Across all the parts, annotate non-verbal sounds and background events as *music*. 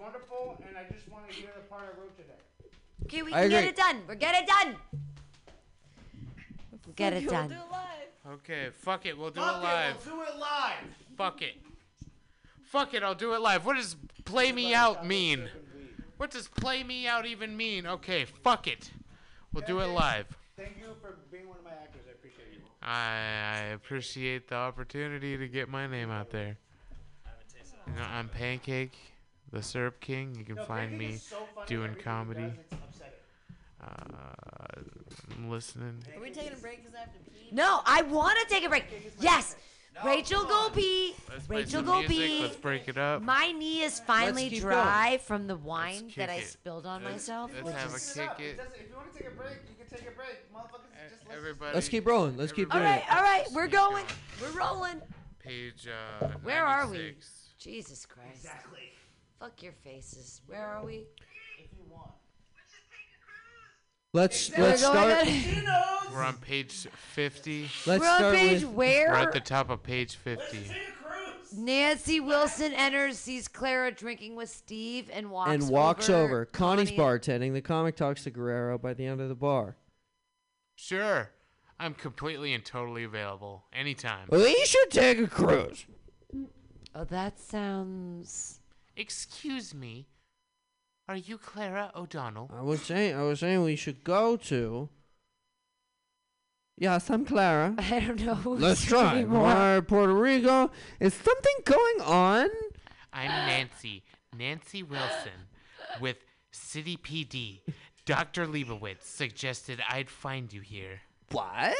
wonderful, and I just want to hear the part I wrote today. Okay, we I can get it done. We're get it done. We'll get it We'll done. do it live. Okay, fuck it. We'll do Fuck it live. It, we'll do it live. Fuck it. Fuck it. I'll do it live. What does play me out mean? What does play me out even mean? Okay, fuck it. We'll do it live. Thank you for being one of my actors. I appreciate you. I, I appreciate the opportunity to get my name out there. You know, I'm Pancake, the Syrup King. You can No, find me so doing comedy. does. Uh, I'm listening. Are we taking a break because I have to pee? No, I want to take a break. Yes. Rachel come go pee. Rachel some go pee. Let's break it up. My knee is finally keep dry from the wine kick that I spilled on Let's- myself. let's which have a kick up. it. If you want to take a break, you can take a break. Motherfuckers, just. Everybody. Let's keep rolling. Let's keep all doing right, it. all right, we're going. going. We're rolling. Page. Uh, Where are we? Jesus Christ. Exactly. Fuck your faces. Where are we? If you want. Let's We're let's start. on- She knows. We're on page 50. Let's We're on start page with. where? We're at the top of page 50. Take a cruise. Nancy Wilson enters, sees Clara drinking with Steve, and walks and walks over. over. Connie's Connie- bartending. The comic talks to Guerrero by the end of the bar. Sure. I'm completely and totally available. Anytime. We should take a cruise. Oh, that sounds. Excuse me. Are you Clara O'Donnell? I was saying, I was saying we should go to. Yes, I'm Clara. *laughs* I don't know. who's Let's try. anymore. Puerto Rico. Is something going on? I'm Nancy. Nancy Wilson with City PD. Dr. Leibowitz suggested I'd find you here. What?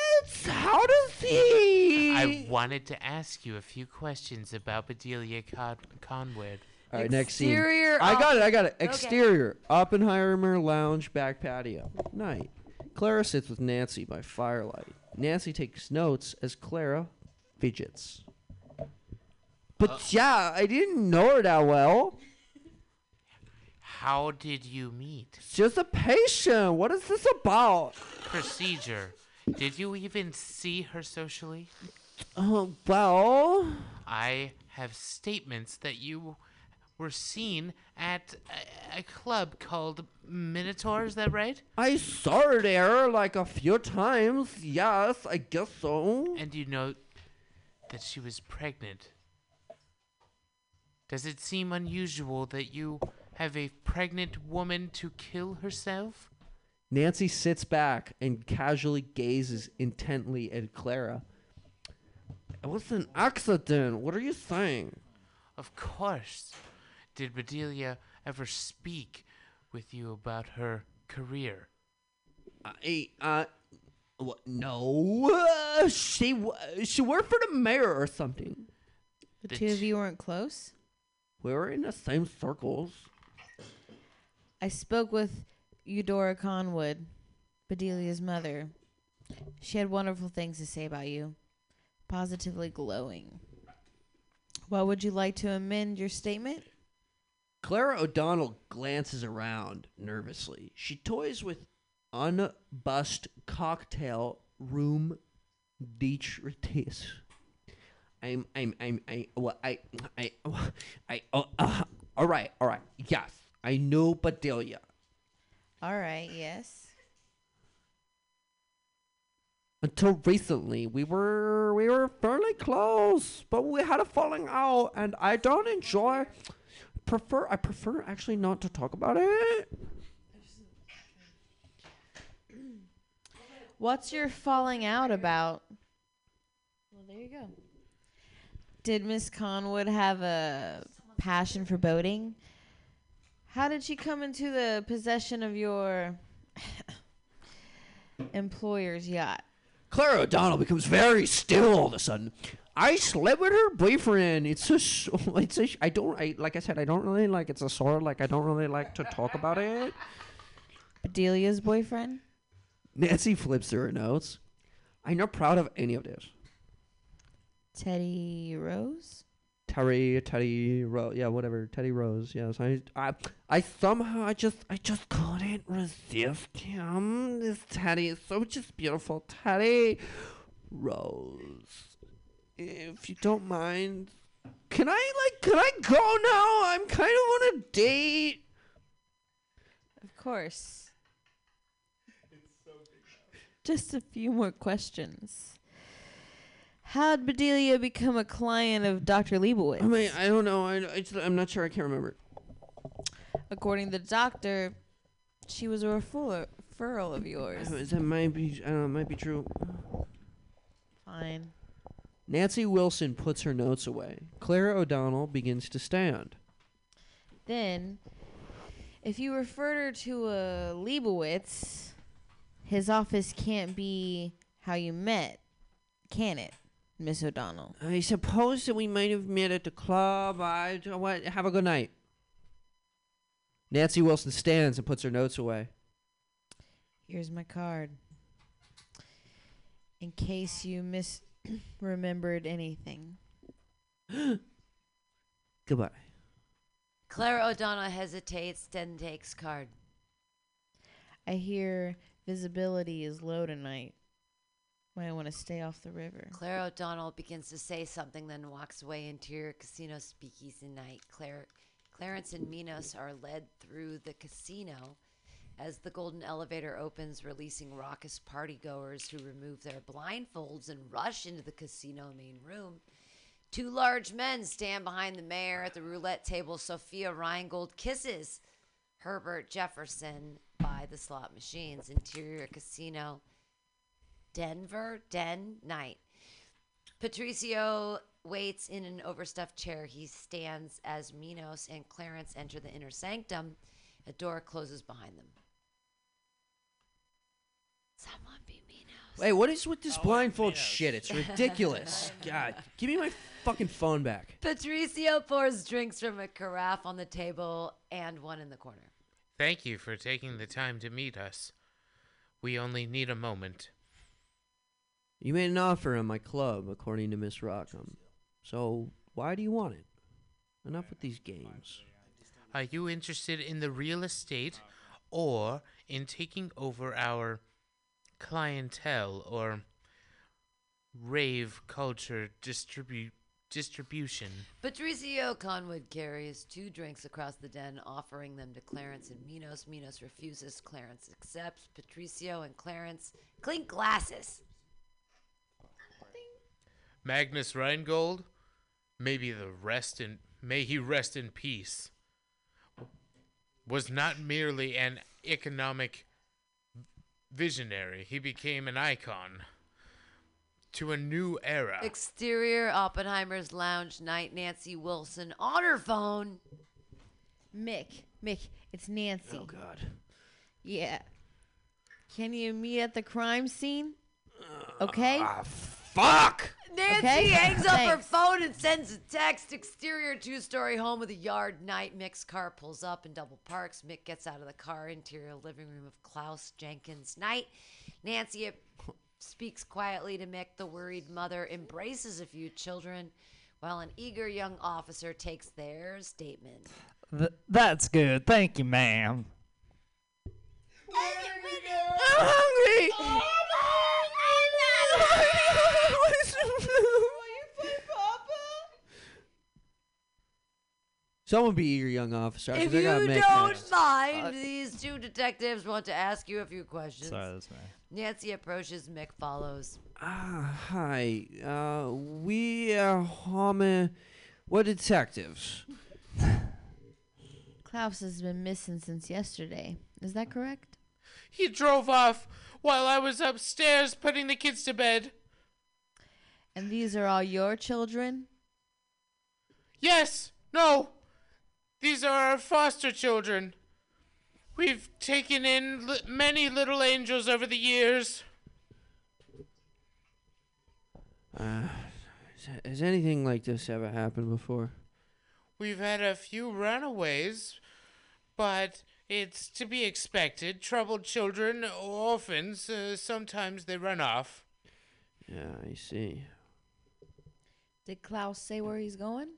How does he? I wanted to ask you a few questions about Bedelia Con- Conway. All right, next scene. Exterior I got it. I got it. Okay. Exterior. Oppenheimer Lounge back patio. Night. Clara sits with Nancy by firelight. Nancy takes notes as Clara fidgets. But uh. yeah, I didn't know her that well. How did you meet? It's just a patient. What is this about? Procedure. Did you even see her socially? Oh, well. I have statements that you were seen at a, a club called Minotaur, is that right? I saw her there like a few times. Yes, I guess so. And you know that she was pregnant. Does it seem unusual that you have a pregnant woman to kill herself? Nancy sits back and casually gazes intently at Clara. It was an accident. What are you saying? Of course. Did Bedelia ever speak with you about her career? I, uh, what? No. Uh, she, w- she worked for the mayor or something. The Did two of you weren't close? We were in the same circles. I spoke with Eudora Conwood, Bedelia's mother. She had wonderful things to say about you, positively glowing. Well, would you like to amend your statement? Clara O'Donnell glances around nervously. She toys with unbussed cocktail room detritus. I'm, I'm, I'm, I, well, I, I, I, oh, uh, all right, all right, yes, I know Bedelia. All right, yes. Until recently, we were, we were fairly close, but we had a falling out, and I don't enjoy. Prefer, I prefer actually not to talk about it. What's your falling out about? Well, there you go. Did Miss Conwood have a passion for boating? How did she come into the possession of your *laughs* employer's yacht? Clara O'Donnell becomes very still all of a sudden. I slept with her boyfriend. It's a, *laughs* it's a, I don't, I like I said, I don't really like. It's a sore. Like I don't really like to talk about it. Bedelia's boyfriend? Nancy flips through her notes. I'm not proud of any of this. Teddy Rose? Terry, Teddy Rose, yeah, whatever, Teddy Rose. Yes, I, I, I somehow, I just, I just couldn't resist him. This Teddy is so just beautiful, Teddy Rose. If you don't mind, Can I like? Can I go now? I'm kind of on a date. Of course. Just a few more questions. How'd Bedelia become a client of Dr. Leibowitz? I mean, I don't know. I, I, I'm not sure. I can't remember. According to the doctor, she was a referral, referral of yours. That might be. I don't know. It might be true. Fine. Nancy Wilson puts her notes away. Clara O'Donnell begins to stand. Then, if you refer her to a Leibowitz, his office can't be how you met, can it, Miss O'Donnell? I suppose that we might have met at the club. I what? Have a good night. Nancy Wilson stands and puts her notes away. Here's my card. In case you *clears throat* misremembered anything. *gasps* Goodbye. Clara O'Donnell hesitates, then takes card. I hear visibility is low tonight. Might want to stay off the river. Clara O'Donnell begins to say something, then walks away into your casino speakeasy night. Claire, Clarence and Minos are led through the casino as the golden elevator opens, releasing raucous partygoers who remove their blindfolds and rush into the casino main room. Two large men stand behind the mayor at the roulette table. Sophia Reingold kisses Herbert Jefferson by the slot machines. Interior casino. Denver, Den, night. Patricio waits in an overstuffed chair. He stands as Minos and Clarence enter the inner sanctum. A door closes behind them. Someone be Minos. Hey, what is with this blindfold shit? It's *laughs* ridiculous. God, give me my fucking phone back. Patricio pours drinks from a carafe on the table and one in the corner. Thank you for taking the time to meet us. We only need a moment. You made an offer on my club, according to Miss Rockham. So why do you want it? Enough with these games. Are you interested in the real estate or in taking over our clientele or rave culture distribu- distribution? Patricio Conwood carries two drinks across the den, offering them to Clarence and Minos. Minos refuses. Clarence accepts. Patricio and Clarence clink glasses. Magnus Rheingold, maybe the rest in may he rest in peace, was not merely an economic visionary. He became an icon to a new era. Exterior Oppenheimer's lounge night. Nancy Wilson on her phone. Mick, Mick, it's Nancy. Oh God. Yeah. Can you meet at the crime scene? Okay. Ah, fuck. Nancy Okay, hangs up her phone and sends a text. Exterior two-story home with a yard. Night. Mick's car pulls up and double parks. Mick gets out of the car. Interior living room of Klaus Jenkins. Night. Nancy speaks quietly to Mick. The worried mother embraces a few children, while an eager young officer takes their statement. Th- that's good. Thank you, ma'am. I'm hungry. *laughs* Someone be your young officer. If you make don't that. mind, these two detectives want to ask you a few questions. Sorry, that's me. Nancy approaches. Mick follows. Ah, hi. Uh, we are home. What detectives? Klaus has been missing since yesterday. Is that correct? He drove off while I was upstairs putting the kids to bed. And these are all your children? Yes, no. These are our foster children. We've taken in li- many little angels over the years. Uh, has- has anything like this ever happened before? We've had a few runaways, but it's to be expected. Troubled children, orphans, uh, sometimes they run off. Yeah, I see. Did Klaus say where he's going?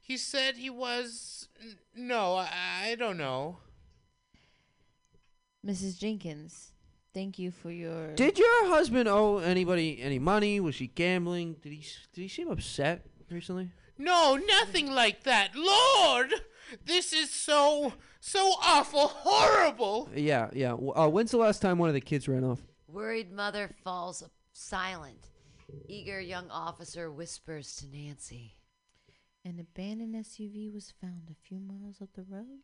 He said he was. n- No, I, I don't know. Mrs. Jenkins, thank you for your. Did your husband owe anybody any money? Was he gambling? Did he s- did he seem upset? recently? No, nothing like that. Lord, this is so, so awful, horrible. Yeah, yeah. Uh, when's the last time one of the kids ran off? Worried mother falls silent. Eager young officer whispers to Nancy. An abandoned SUV was found a few miles up the road.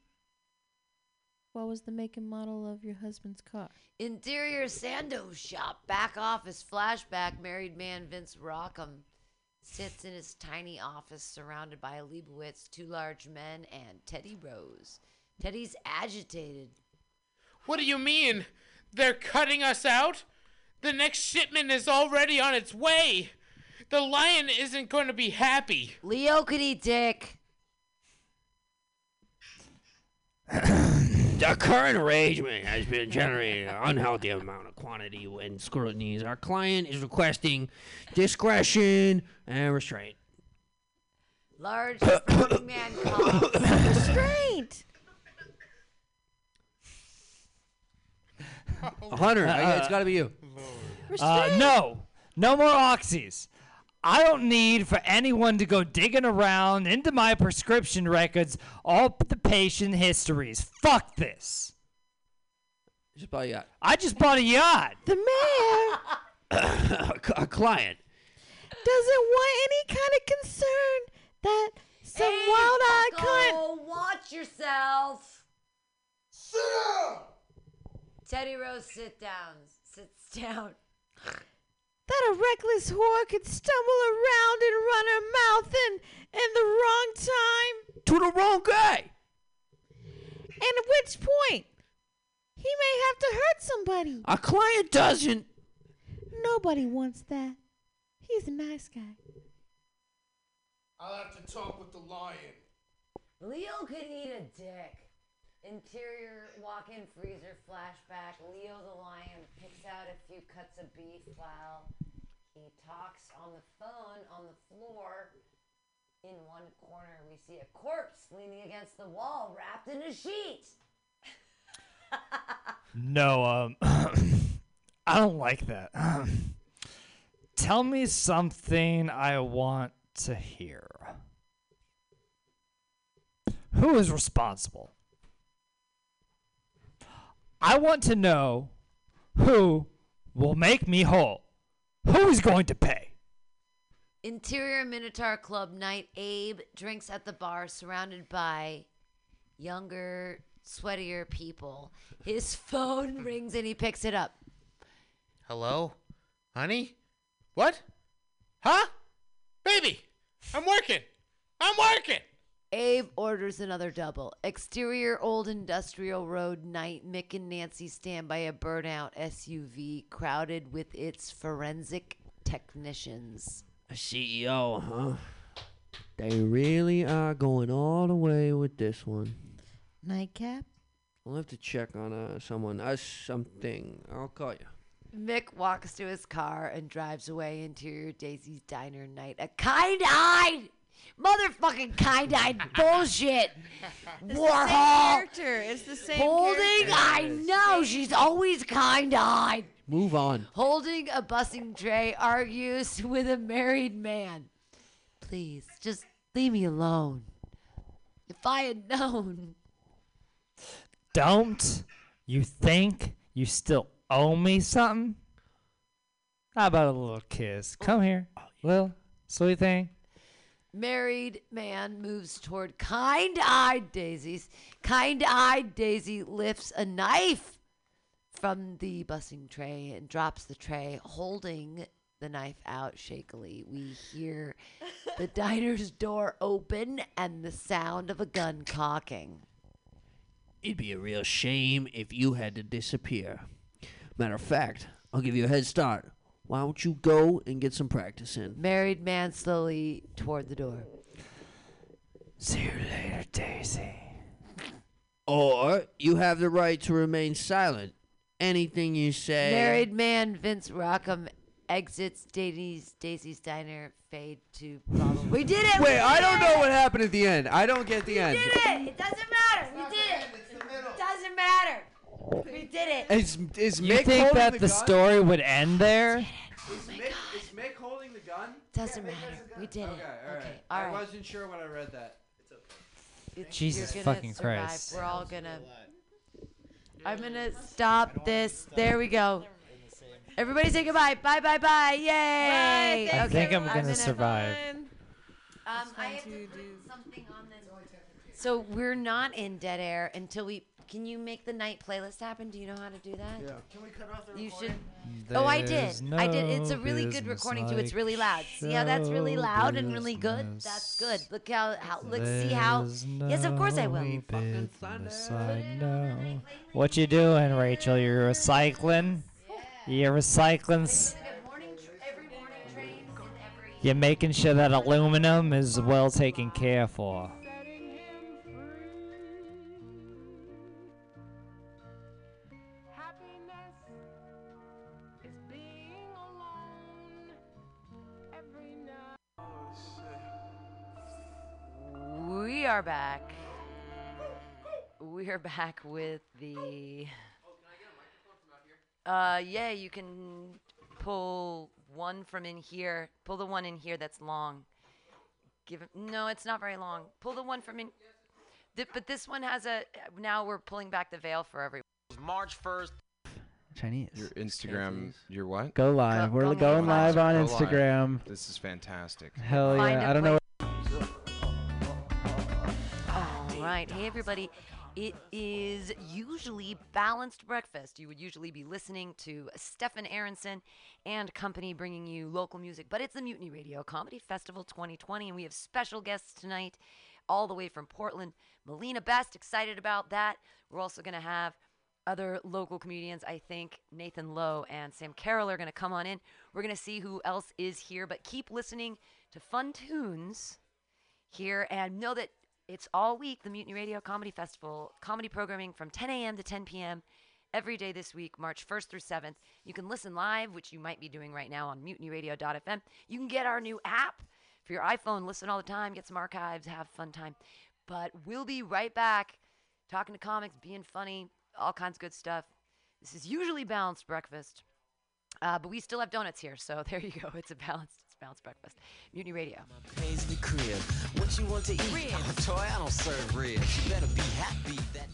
What was the make and model of your husband's car? Interior Sando shop, back office, flashback. Married man Vince Rockham sits in his tiny office surrounded by Leibowitz, two large men, and Teddy Rose. Teddy's agitated. What do you mean? They're cutting us out? The next shipment is already on its way. The lion isn't going to be happy. Leo could eat dick. *coughs* The current arrangement has been generating an unhealthy amount of quantity and scrutinies. Our client is requesting discretion and restraint. Large *coughs* man calls. *coughs* Restraint! *laughs* Hunter, I, it's got to be you. Uh, no, no more oxys. I don't need for anyone to go digging around into my prescription records, all the patient histories. Fuck this. Just about yeah. I just bought a yacht. The mayor a, *coughs* c- a client. doesn't want any kind of concern that some Hey, wild-eyed cunt. bucko, watch yourself. Teddy Rose sit down. Sits *laughs* down. that a reckless whore could stumble around and run her mouth in in the wrong time. To the wrong guy. And at which point, he may have to hurt somebody. A client doesn't. Nobody wants that. He's a nice guy. I'll have to talk with the lion. Leo could eat a dick. Interior walk-in freezer flashback. Leo the lion picks out a few cuts of beef while he talks on the phone on the floor. In one corner, we see a corpse leaning against the wall, wrapped in a sheet. *laughs* No, um, *coughs* I don't like that. *coughs* Tell me something I want to hear. Who is responsible? I want to know who will make me whole. Who is going to pay? Interior Minotaur Club night. Abe drinks at the bar, surrounded by younger, sweatier people. His *laughs* phone rings and he picks it up. Hello? Honey? What? Huh? Baby! I'm working! I'm working! Abe orders another double. Exterior Old Industrial Road night. Mick and Nancy stand by a burnout SUV crowded with its forensic technicians. A CEO, huh? They really are going all the way with this one. Nightcap? I'll have to check on uh, someone. Uh, something. I'll call you. Mick walks to his car and drives away. Interior Daisy's Diner night. A kind eyed, motherfucking kind eyed *laughs* bullshit. Warhol. character. It's the same Holding, I know, she's always kind eyed. Move on. Holding a busing tray, argues with a married man. Please, just leave me alone. If I had known. Don't you think you still owe me something? How about a little kiss? Come oh. here, little sweet thing. Married man moves toward kind eyed Daisy's. Kind eyed Daisy lifts a knife from the busing tray and drops the tray, holding the knife out shakily. We hear the *laughs* diner's door open and the sound of a gun cocking. It'd be a real shame if you had to disappear. Matter of fact, I'll give you a head start. Why don't you go and get some practice in? Married man slowly toward the door. See you later, Daisy. *laughs* Or you have the right to remain silent. Anything you say. Married man Vince Rockham exits Daisy's Daisy's diner. Fade to bottle. We did it. we Wait, I did don't it! know what happened at the end. I don't get the end. We did it. It doesn't matter. We did the it. end, it's the middle. Doesn't matter. We did it. Is is You Mick think holding that the, the gun? story would end there? Is Mick, is Mick holding the gun? doesn't matter. We did it. Okay, all right. Okay, all I right. wasn't sure when I read that. It's- okay. Jesus you're gonna fucking survive. Christ. We're all gonna. I'm gonna stop this. There we go. Everybody say goodbye. Bye, bye, bye. Yay! I okay. think I'm gonna survive. Um, I have to put something on this. So we're not in dead air until we. Can you make the night playlist happen? Do you know how to do that? Yeah. Can we cut off the You recording? should. Oh, I did. There's I did. It's a really good business recording too. It's really loud. See how that's really show loud and really good. That's good. Look how how. Look. See how. There's Yes, of course I will. no fucking business Sunday. I know. What you doing, Rachel? You're recycling? You're recycling. s- You're making sure that aluminum is well taken care for. We are back. We are back with the. Uh, yeah, you can pull one from in here. Pull the one in here that's long. Give it. No, it's not very long. Pull the one from in. Th- but this one has a. Now we're pulling back the veil for everyone. March 1st. Chinese. Your Instagram, Cantonese. your what? Go live. Go- We're go going live. live on Go live. Instagram. This is fantastic. Hell Find yeah. a I don't know. Right. Hey, everybody. It is usually balanced breakfast. You would usually be listening to Stefan Aronson and company bringing you local music, but it's the Mutiny Radio Comedy Festival 2020, and we have special guests tonight, all the way from Portland. Melina Best, excited about that. We're also going to have other local comedians. I think Nathan Lowe and Sam Carroll are going to come on in. We're going to see who else is here, but keep listening to Fun Tunes here and know that it's all week the Mutiny Radio Comedy Festival comedy programming from 10 a.m. to 10 p.m. every day this week, March 1st through 7th. You can listen live, which you might be doing right now on mutinyradio.fm. You can get our new app for your iPhone, listen all the time, get some archives, have fun time. But we'll be right back talking to comics, being funny, all kinds of good stuff. This is usually balanced breakfast. Uh, but we still have donuts here, so *laughs* there you go. It's a balanced, balanced breakfast. Mutiny Radio. What you want to eat? Ribs. Toy, I don't serve ribs. You better be happy that.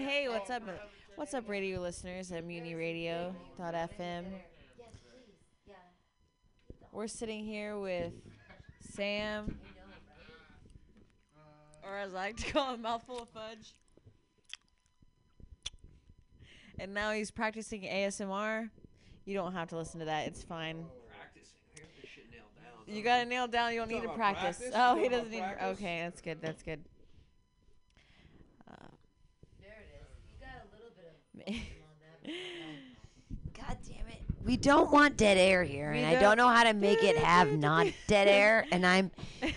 Hey, what's up? Uh, what's up, radio listeners at MutinyRadio.fm? We're sitting here with Sam, or as I like to call him, mouthful of fudge. And now he's practicing ASMR. You don't have to listen to that. It's fine. Practicing. I got this shit nailed down. You got it nailed down. You don't oh, need to practice. Oh, he doesn't need. Okay, that's good. That's good. Uh, There it is. You got a little bit of Me- *laughs* God damn it. We don't want dead air here, We and I don't- don't know how to make it have *laughs* not dead air. And I'm,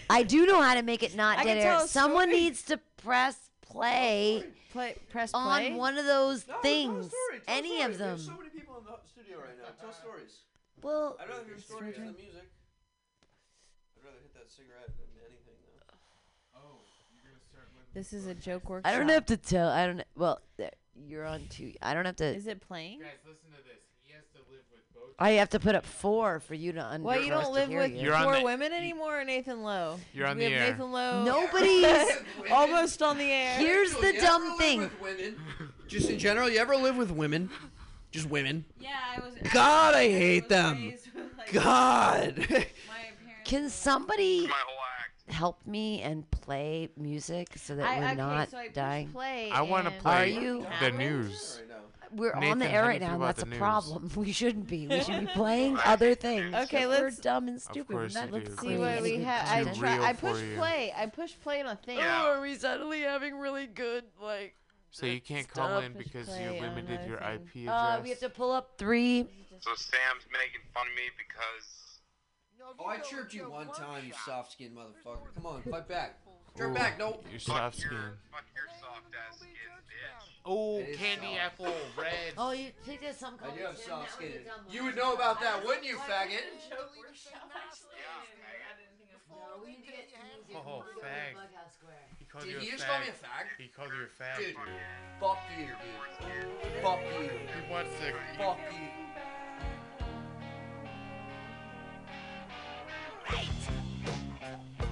I do know how to make it not I dead can air. a Someone story. needs to press play play, press on one of those No, tell a things. story, tell a Any story. of them. There's so many people in the studio right now. Tell stories. Well, I'd rather hear It's stories than music. I'd rather hit that cigarette than anything though. This is a joke workshop. I don't have to tell. I don't. Well, there, you're on two. I don't have to. Is it playing? Guys, listen to this. He has to live with both. I have to put up four for you to under. Well, you for us don't to live hear with you. You're on four the- women anymore, or Nathan Lowe. You're on we the have air. Nathan Lowe. *laughs* Nobody's. *laughs* almost on the air. Here's So the you dumb ever live thing. With women? *laughs* Just in general, you ever live with women? Just women. Yeah, I was. God, I was hate them. with, like, God. My parents Can somebody My whole act. Help me and play music so that I, we're okay, not so I Dying? Play I want to play Are you- the news. We're on the air right now, and that's a news? problem. *laughs* We shouldn't be. We should be *laughs* playing other things. Okay, let's- we're dumb and stupid. We're course let's. See what we have. I content. try. I for pushed you. play. I push play on a thing. Yeah. are we suddenly having really good like? So you can't call in because you limited your IP thing. address. Uh, we have to pull up three. So Sam's making fun of me because Oh, I chirped you one time, you soft skinned motherfucker. Come on, fight back. Chirp back, no. You're fuck soft your, skin. fuck your soft ass skin, bitch. Oh, It is candy soft. apple, red. Oh, you think there's some. I do have Sam, soft that was a skin. You would know about that, wouldn't you, faggot? No, we need to get. Oh, We need to go to fag. Bughouse Square. He called Did you a he just fag. call me a fag? He called you a fag, Dude. dude. Fuck you, dude. Fuck you. He wants to. Fuck you. Can't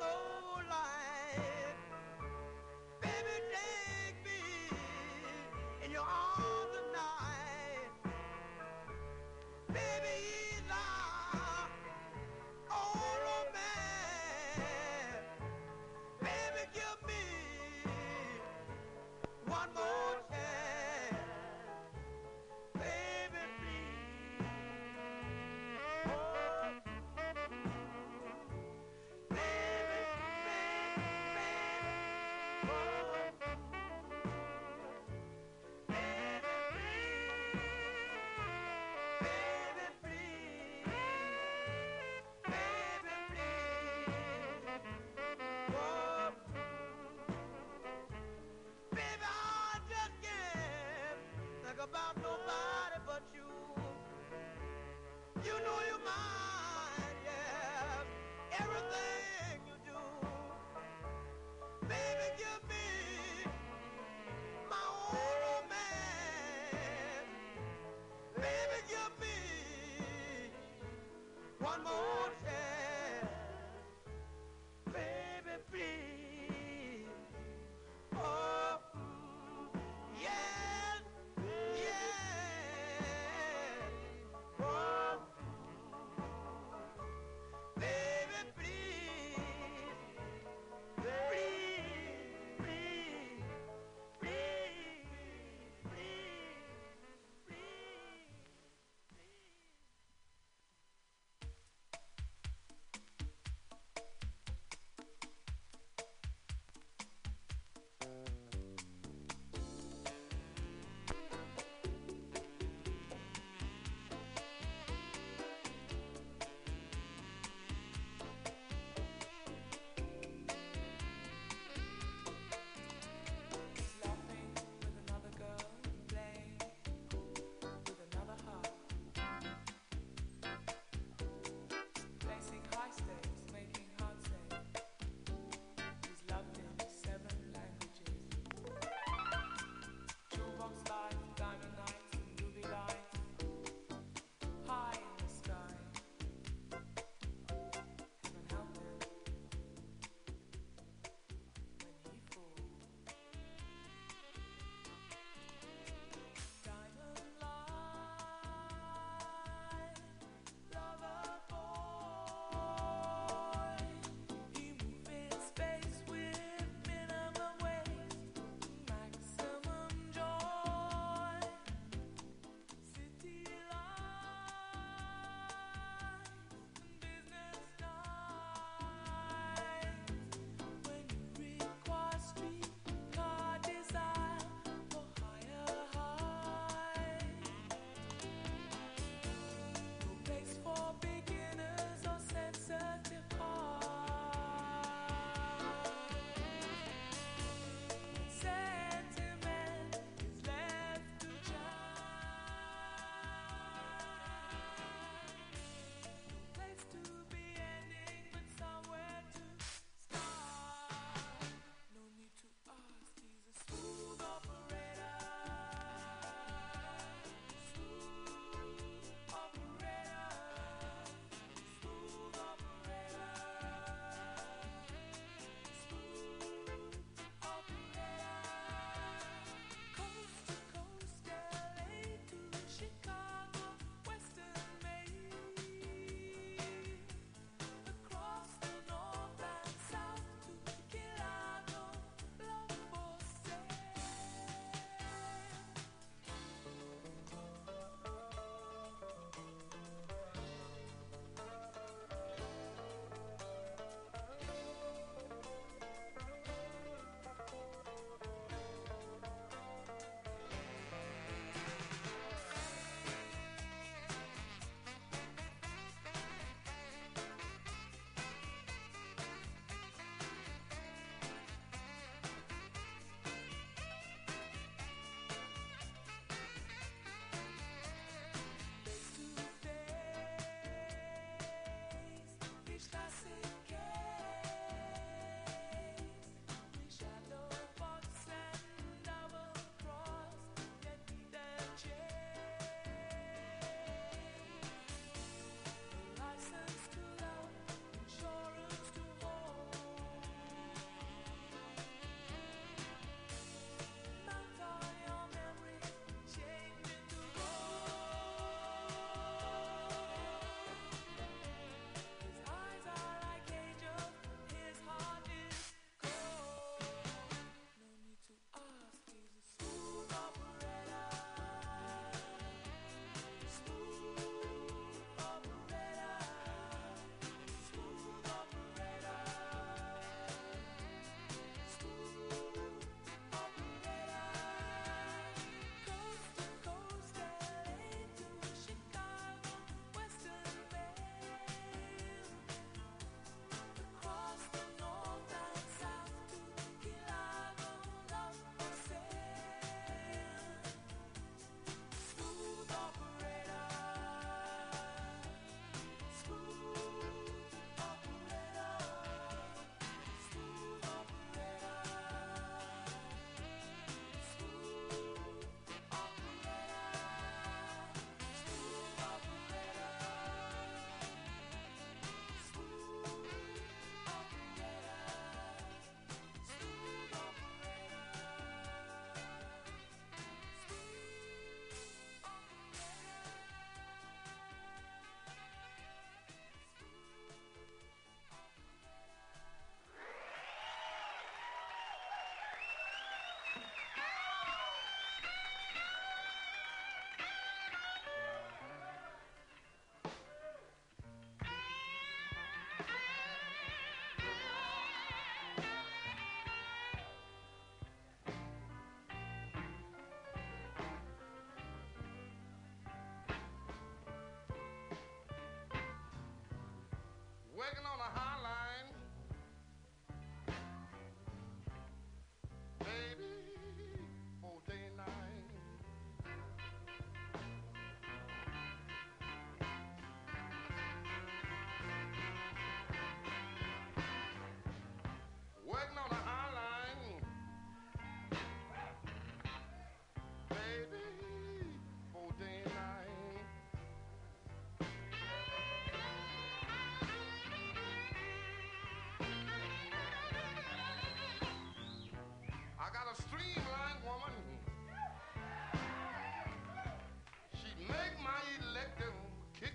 Oh.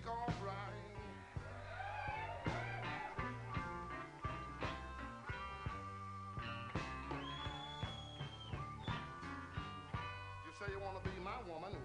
You say you wanna be my woman,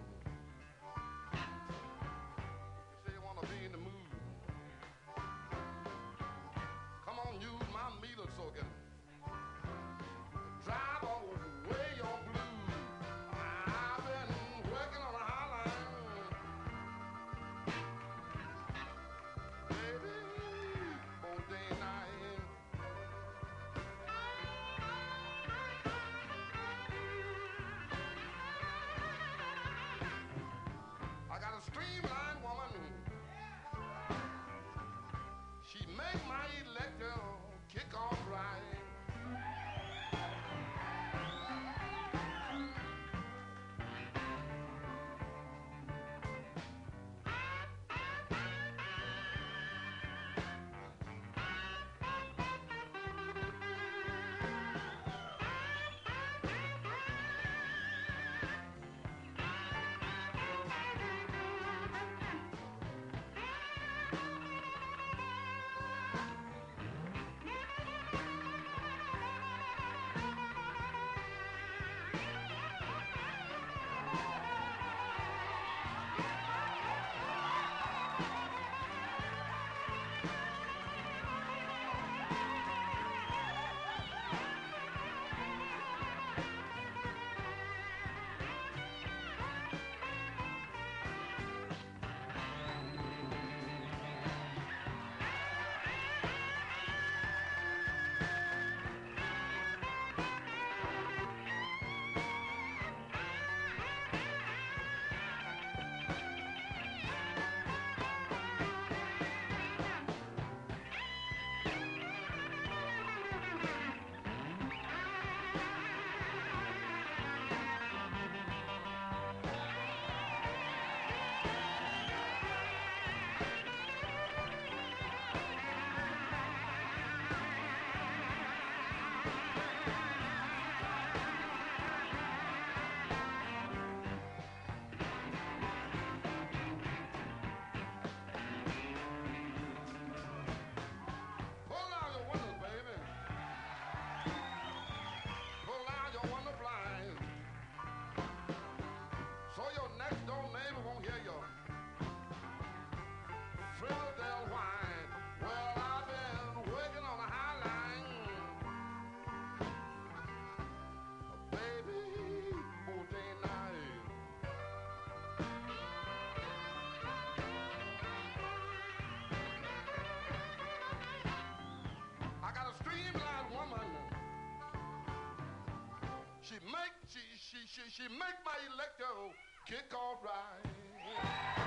she she make my electro kick off right.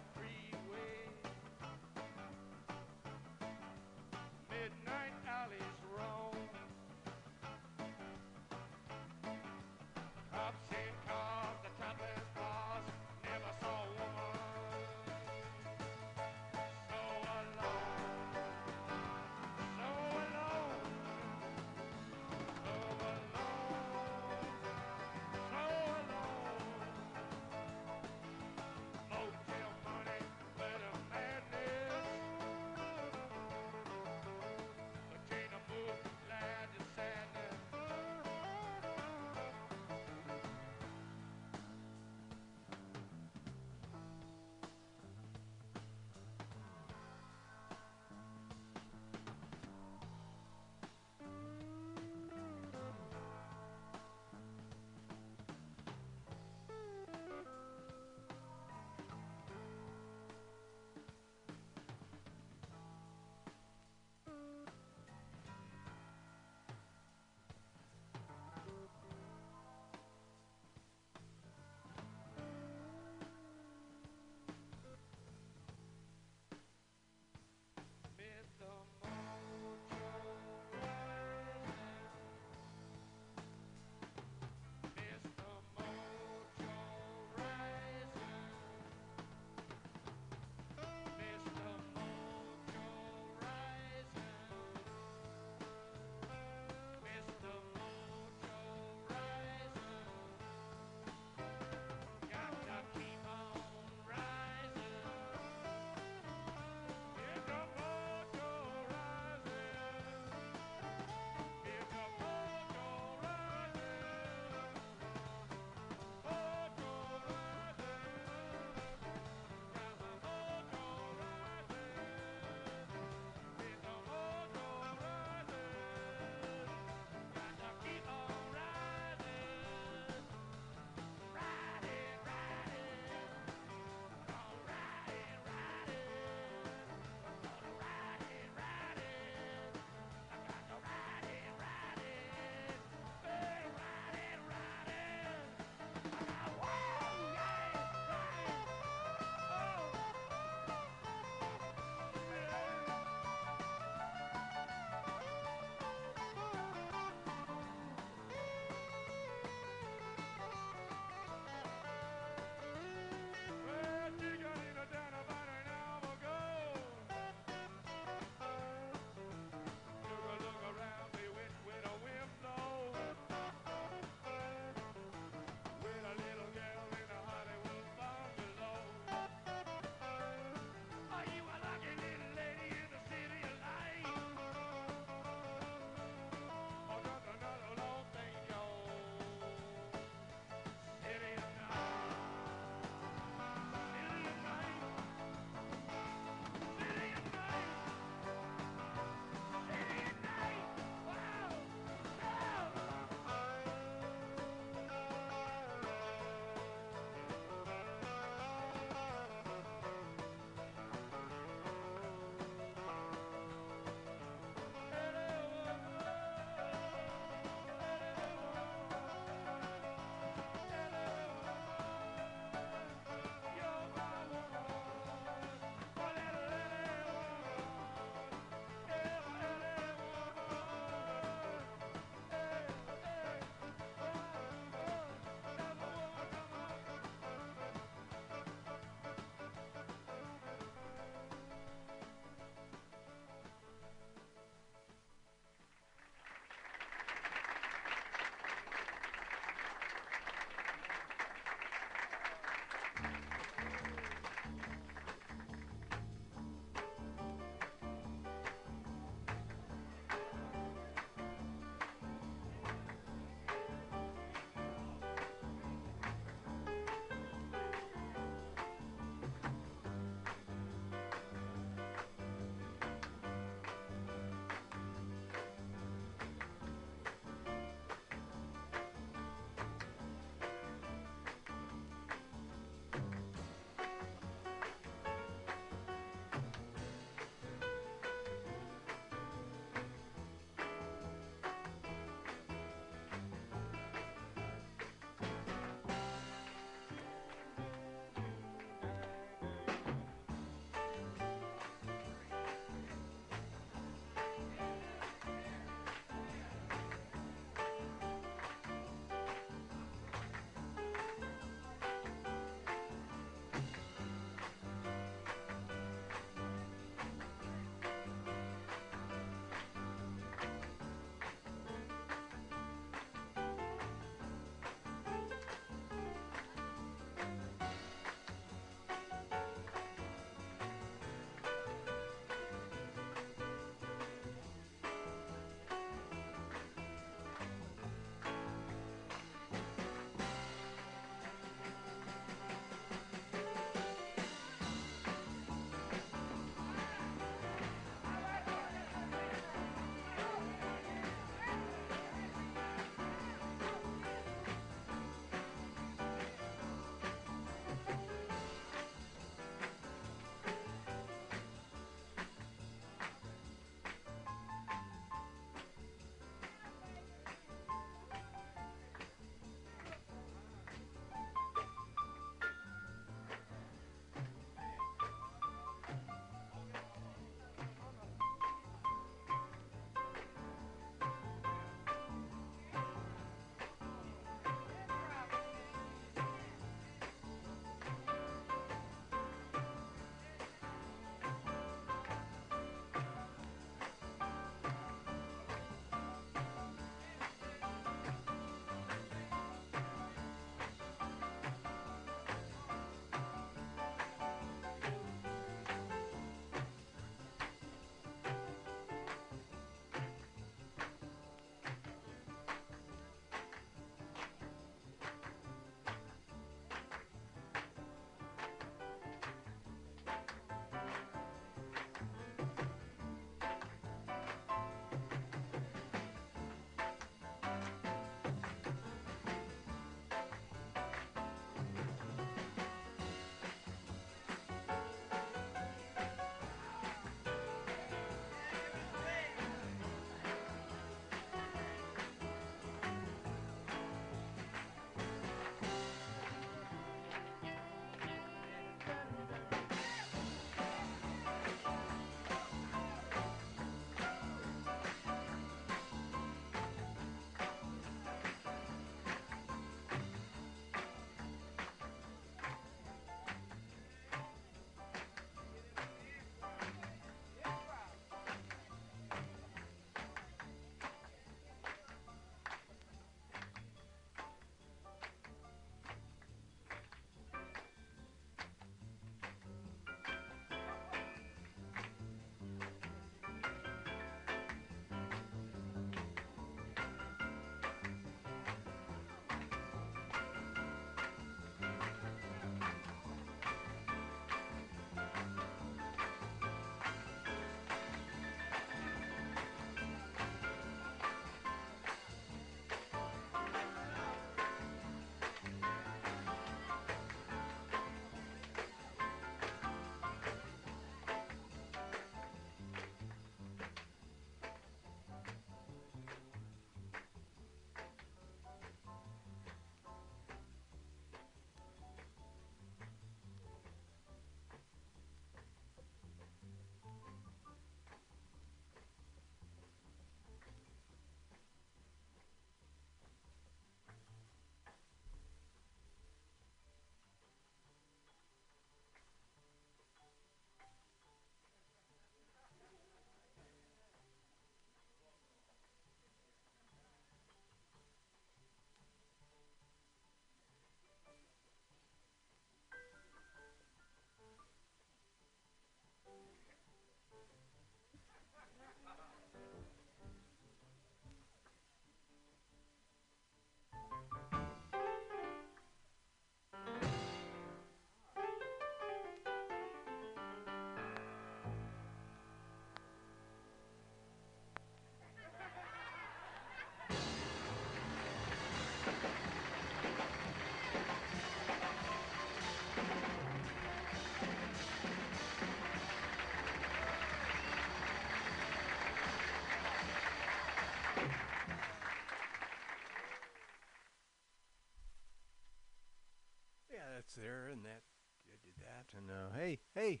There, and that I did that, and uh, hey, hey,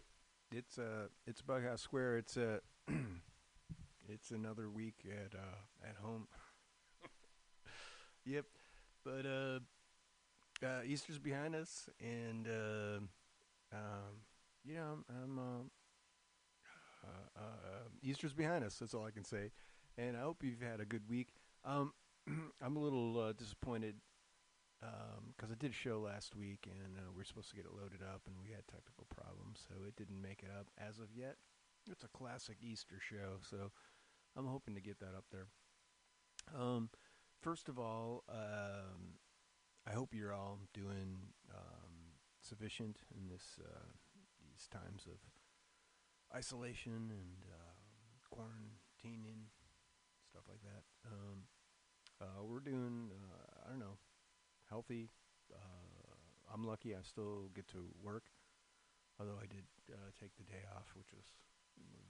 it's uh, it's Bughouse Square. It's uh, *clears throat* it's another week at uh, at home. *laughs* yep, but uh, uh, Easter's behind us, and uh, um, you know, I'm. Um, uh, uh, Easter's behind us. That's all I can say. And I hope you've had a good week. Um, *clears throat* I'm a little uh, disappointed because it did show last week and uh, we are supposed to get it loaded up and we had technical problems, so it didn't make it up as of yet. It's a classic Easter show, so I'm hoping to get that up there. Um, first of all, um, I hope you're all doing um, sufficient in this uh, these times of isolation and uh, quarantining, stuff like that. Um, uh, we're doing, uh, I don't know, healthy. Uh, I'm lucky I still get to work, although I did uh, take the day off, which was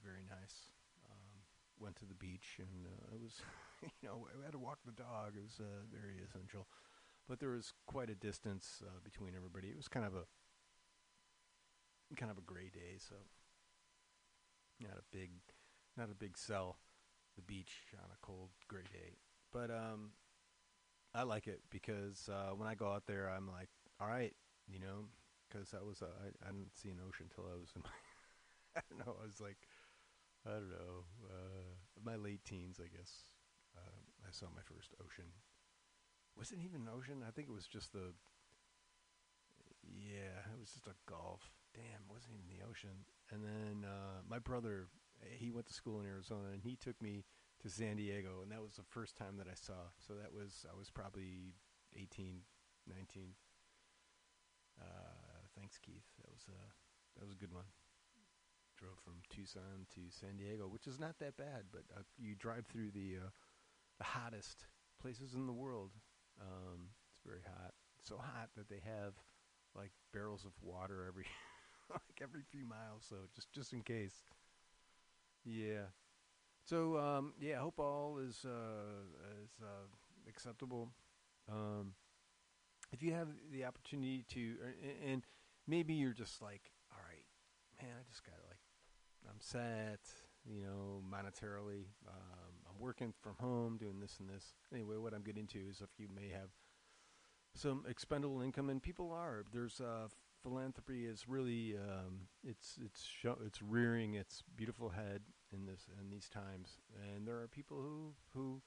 very nice. Um, went to the beach and uh, it was, *laughs* you know, I had to walk the dog. It was uh, very essential. But there was quite a distance uh, between everybody. It was kind of a kind of a gray day, so not a big, not a big sell. The beach on a cold gray day, but um, I like it because uh, when I go out there, I'm like, all right, you know, because I was uh, I, I didn't see an ocean until I was in *laughs* my, I don't know, I was like, I don't know, uh, my late teens, I guess. Uh, I saw my first ocean. Wasn't even an ocean. I think it was just the. Yeah, it was just a gulf. Damn, it wasn't even the ocean. And then uh, my brother, he went to school in Arizona, and he took me to San Diego, and that was the first time that I saw. So that was I was probably 18, 19. Uh, thanks, Keith. That was a that was a good one. Drove from Tucson to San Diego, which is not that bad, but uh, you drive through the uh, the hottest places in the world. Um, it's very hot. so hot that they have like barrels of water every *laughs* like every few miles. So just just in case. Yeah. So um, yeah, I hope all is uh, is uh, acceptable. Um, if you have the opportunity to, or, and maybe you're just like, all right, man, I just got like, I'm set, you know, monetarily. Um, I'm working from home, doing this and this. Anyway, what I'm getting to is if you may have some expendable income, and people are. There's uh, philanthropy is really um, it's it's show, it's rearing its beautiful head in this in these times, and there are people who who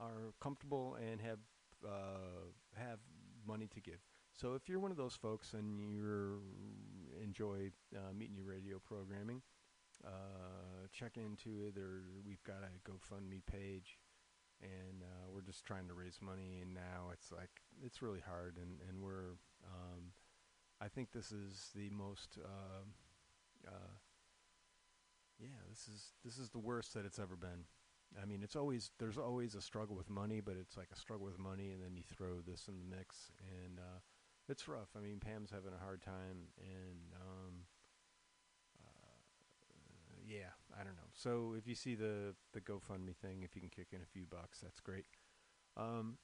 are comfortable and have uh, have money to give. So if you're one of those folks and you enjoy uh, Mutiny Radio programming, uh, check into it. There, we've got a GoFundMe page, and uh, we're just trying to raise money. And now it's like it's really hard, and and we're. Um, I think this is the most. um uh, yeah, this is this is the worst that it's ever been. I mean, it's always there's always a struggle with money, but it's like a struggle with money, and then you throw this in the mix, and uh, it's rough. I mean, Pam's having a hard time, and um, uh, yeah, I don't know. So if you see the the GoFundMe thing, if you can kick in a few bucks, that's great. Um,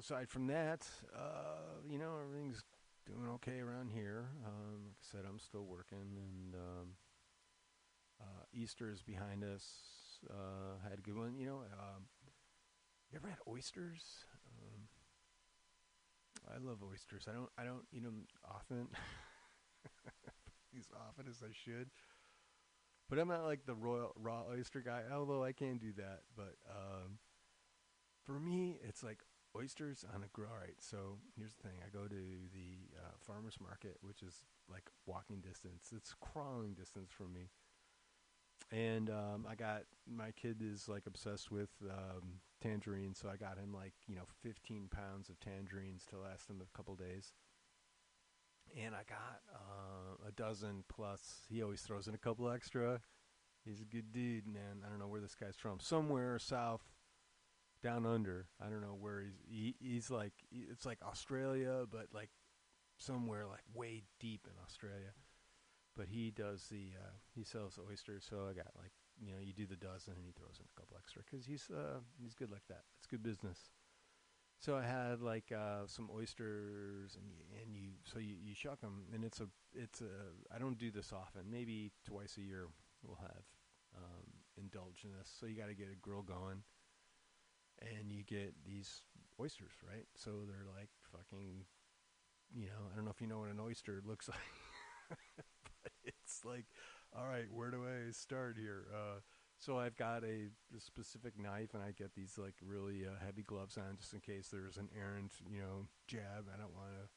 aside from that, uh, you know, everything's doing okay around here. Um, like I said, I'm still working, and um, uh, Easter is behind us. Uh, had a good one. You know, um, you ever had oysters? Um, I love oysters. I don't. I don't eat them often, *laughs* as often as I should. But I'm not like the royal raw oyster guy. Although I can do that, but um, for me, it's like oysters on a grill. All right, so here's the thing: I go to the uh, farmers market, which is like walking distance. It's crawling distance from me, and um, I got my kid is like obsessed with um, tangerines, so I got him like you know 15 pounds of tangerines to last him a couple days. And I got uh, a dozen plus. He always throws in a couple extra. He's a good dude, man. I don't know where this guy's from. Somewhere south down under. I don't know where he's. He, he's like it's like Australia, but like somewhere like way deep in Australia. But he does the uh, he sells oysters, so I got like you know you do the dozen and he throws in a couple extra because he's uh, he's good like that. It's good business. So I had like uh, some oysters, and you, and you so you, you shuck them, and it's a it's a I don't do this often. Maybe twice a year we'll have um, indulge in this. So you got to get a grill going, and you get these oysters, right? So they're like fucking, you know, I don't know if you know what an oyster looks *laughs* like, it's like, all right, where do I start here? Uh, so I've got a, a specific knife, and I get these like really uh, heavy gloves on just in case there's an errant, you know, jab. I don't want to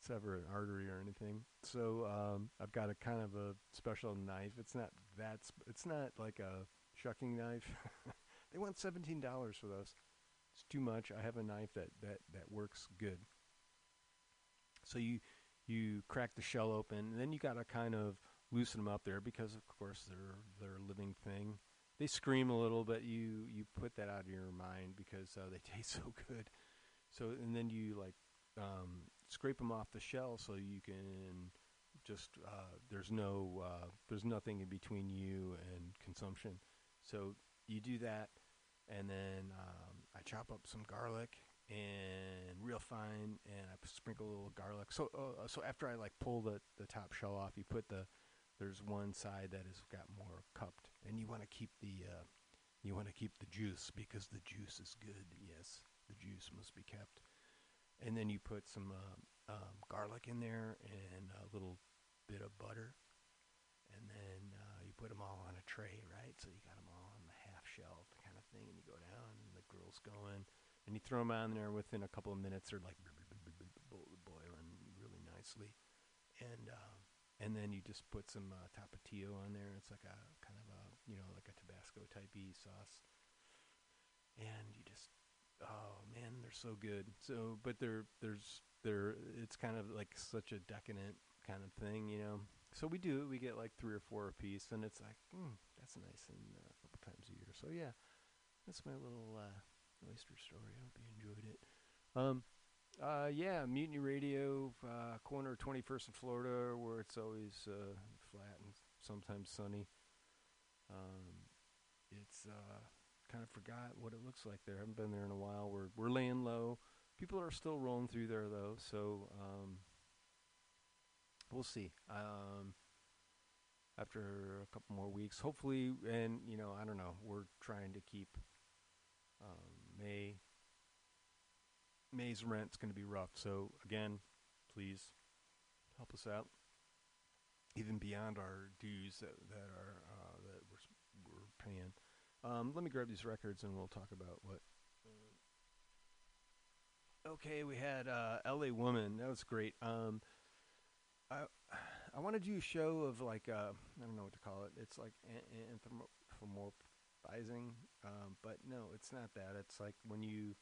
sever an artery or anything. So um, I've got a kind of a special knife. It's not that. Sp- it's not like a shucking knife. *laughs* they want seventeen dollars for those. It's too much. I have a knife that that that works good. So you you crack the shell open, and then you got to kind of loosen them up there because, of course, they're they're a living thing. They scream a little, but you you put that out of your mind because uh, they *laughs* taste so good. So and then you like um, scrape them off the shell so you can just uh, there's no uh, there's nothing in between you and consumption. So you do that, and then um, I chop up some garlic and real fine, and I sprinkle a little garlic. So uh, so after I like pull the the top shell off, you put the there's one side that has got more cupped, and you want to keep the uh, you want to keep the juice because the juice is good. Yes, the juice must be kept. And then you put some uh, um, garlic in there and a little bit of butter, and then uh, you put them all on a tray, right? So you got them all on the half shelf kind of thing, and you go down, and the grill's going, and you throw them on there. Within a couple of minutes, they're like boiling really nicely, and um, and then you just put some uh, tapatio on there. It's like a kind of a you know like a Tabasco type y sauce, and you just oh man, they're so good. So, but they're there's they're it's kind of like such a decadent kind of thing, you know. So we do we get like three or four a piece, and it's like mm, that's nice, and uh, a couple times a year. So yeah, that's my little uh, oyster story. I hope you enjoyed it. Um, uh, yeah, Mutiny Radio, uh, corner 21st in Florida, where it's always uh, flat and sometimes sunny. Um, it's uh, kind of forgot what it looks like there. I haven't been there in a while. We're we're laying low. People are still rolling through there though, so um, we'll see. Um, after a couple more weeks, hopefully, and you know, I don't know. We're trying to keep May. May's rent's going to be rough. So again, please help us out. Even beyond our dues that that are uh, that we're we're paying. Um, let me grab these records and we'll talk about what. Okay, we had uh, L.A. Woman. That was great. Um, I I want to do a show of like uh, I don't know what to call it. It's like an- anthropomorphizing, um, but no, it's not that. It's like when you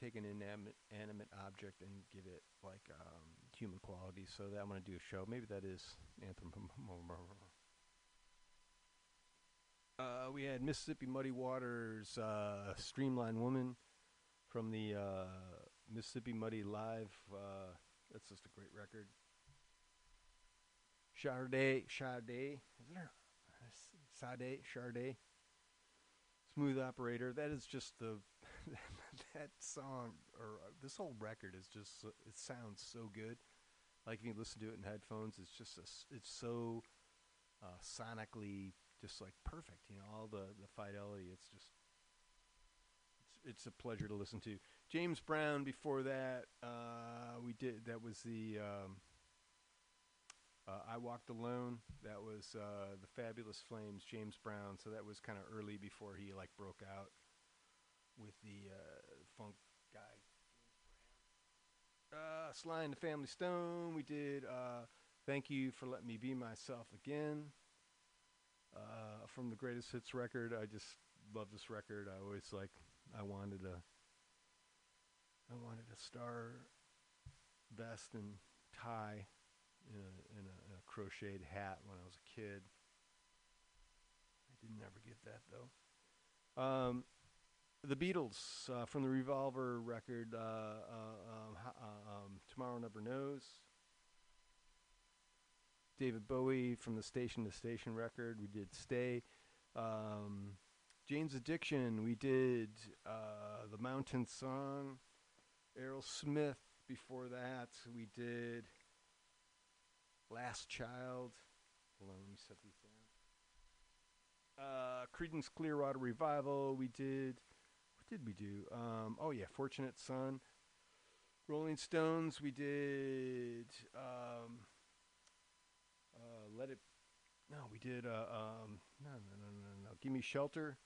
take an inanimate animate object and give it like um, human quality. So that I'm gonna do a show. Maybe that is anthropomorph. *laughs* Uh, we had Mississippi Muddy Waters, uh, Streamline Woman from the uh, Mississippi Muddy Live. Uh, that's just a great record. Sade, Sade, isn't there? Sade, Sade. Smooth Operator. That is just the *laughs* that song or uh, this whole record is just it sounds so good. Like if you listen to it in headphones, it's just a it's so uh, sonically just like perfect. You know, all the the fidelity. It's just it's, it's a pleasure to listen to. James Brown. Before that, uh, we did that was the um, uh, I Walked Alone. That was uh, the Fabulous Flames. James Brown. So that was kind of early before he like broke out with the uh, funk guy. Uh, Sly and the Family Stone. We did uh, Thank You for Letting Me Be Myself Again. Uh, from the Greatest Hits record. I just love this record. I always like, I wanted a, I wanted a star vest and tie in a, in a, in a crocheted hat when I was a kid. I didn't ever get that though. Um, the Beatles uh, from the Revolver record, uh, uh, um, uh, um, Tomorrow Never Knows. David Bowie from the Station to Station record. We did Stay. Um, Jane's Addiction. We did uh, The Mountain Song. Aerosmith. Before that, we did Last Child. Hold on, let me set these down. Uh, Creedence Clearwater Revival. We did. What did we do? Um, oh yeah, Fortunate Son. Rolling Stones. We did. Um, uh, Let it. No, we did. Uh, um, no, no, no, no, no. Give me shelter.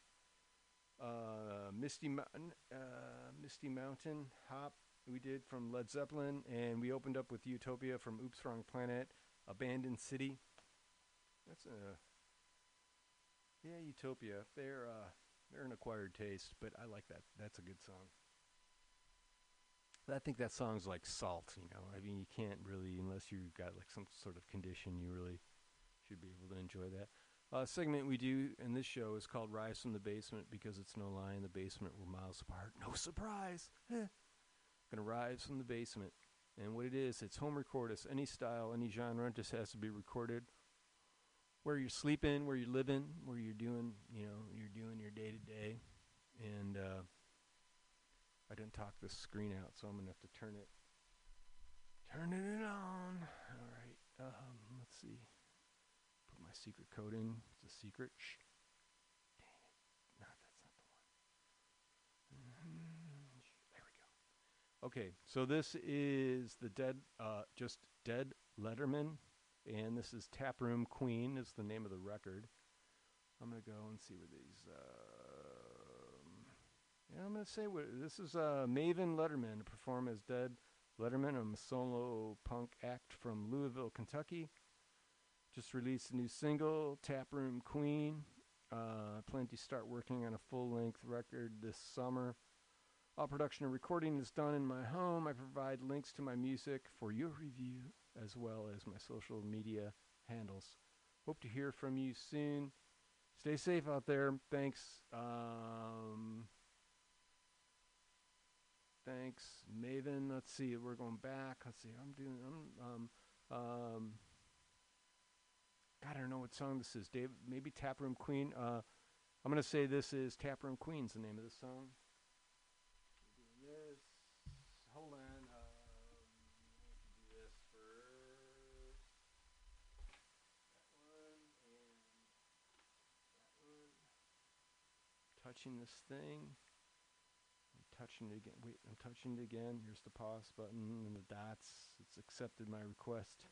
Uh, Misty Mountain. Uh, Misty Mountain. Hop. We did from Led Zeppelin, and we opened up with Utopia from Oops Wrong Planet. Abandoned City. That's a. Yeah, Utopia. They're uh, they're an acquired taste, but I like that. That's a good song. I think that song's like salt, you know. I mean, you can't really, unless you've got like some sort of condition, you really should be able to enjoy that. Uh, segment we do in this show is called "Rise from the Basement" because it's no lie in the basement we're miles apart. No surprise. Eh. *laughs* Gonna rise from the basement, and what it is, it's home recordus, any style, any genre, just has to be recorded. Where you're sleeping, where you're living, where you're doing, you know, you're doing your day to day, and uh, I didn't talk this screen out, so I'm gonna have to turn it, turn it on. All right, um, let's see. Put my secret code in. It's a secret. Shh. Dang it. No, that's not the one. Mhm. Shh. There we go. Okay, so this is the dead, uh, just dead Letterman, and this is Taproom Queen is the name of the record. I'm gonna go and see where these. Um, yeah, I'm gonna say what this is. Uh, Maven Letterman to perform as Dead Letterman, a solo punk act from Louisville, Kentucky. Just released a new single, Taproom Queen. Uh, plan to start working on a full length record this summer. All production and recording is done in my home. I provide links to my music for your review as well as my social media handles. Hope to hear from you soon. Stay safe out there. Thanks. Um, thanks, Maven. Let's see. We're going back. Let's see. I'm doing. I'm, um, um, God, I don't know what song this is. Dave, maybe Taproom Queen. Uh, I'm gonna say this is Taproom Queen's the name of the song. We're doing this. Hold on. Um, I have to do this first. That one and that one. Touching this thing. I'm touching it again. Wait, I'm touching it again. Here's the pause button and the dots. It's accepted my request.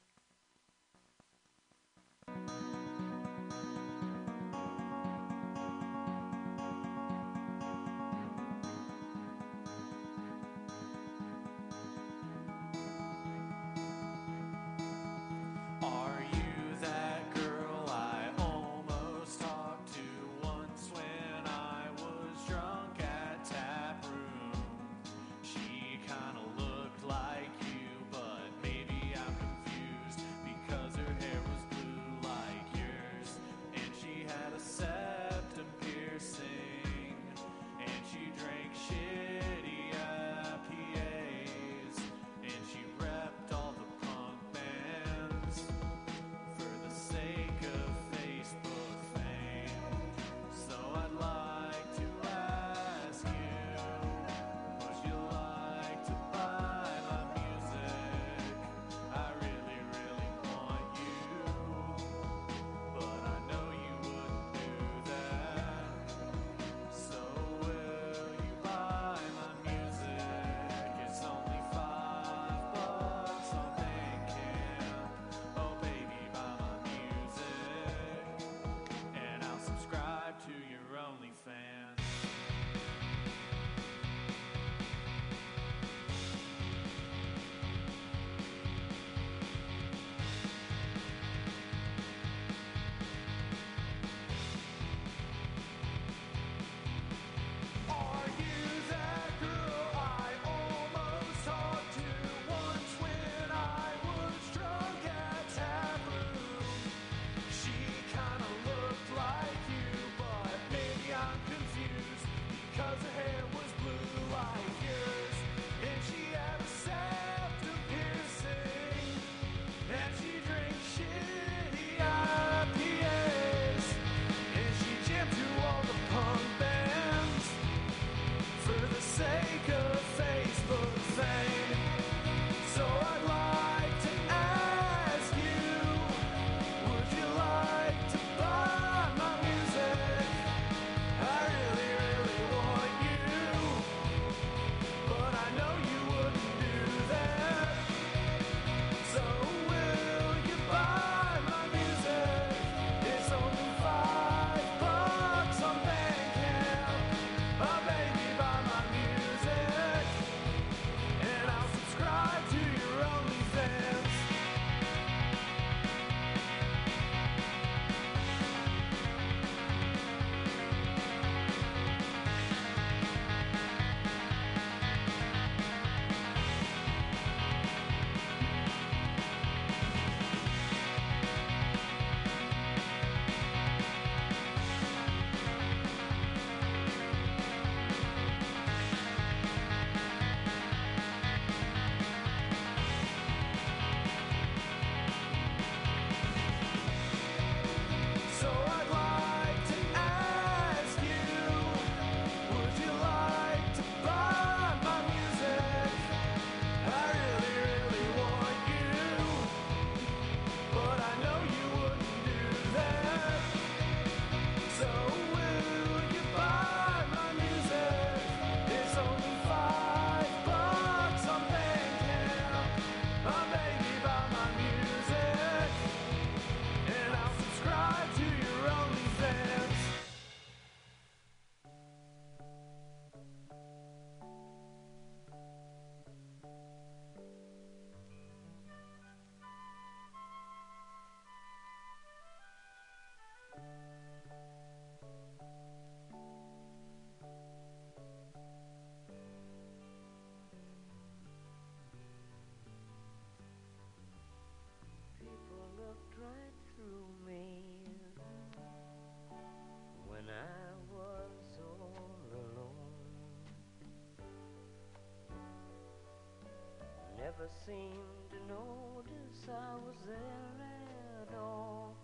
Never seemed to notice I was there at all.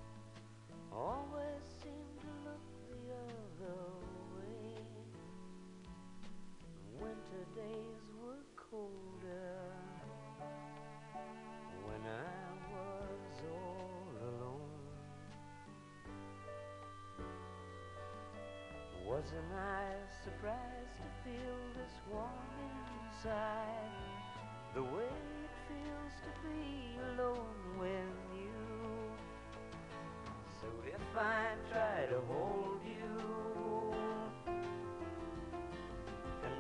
Always seemed to look the other way. Winter days were colder when I was all alone. Wasn't I surprised to feel this warm inside?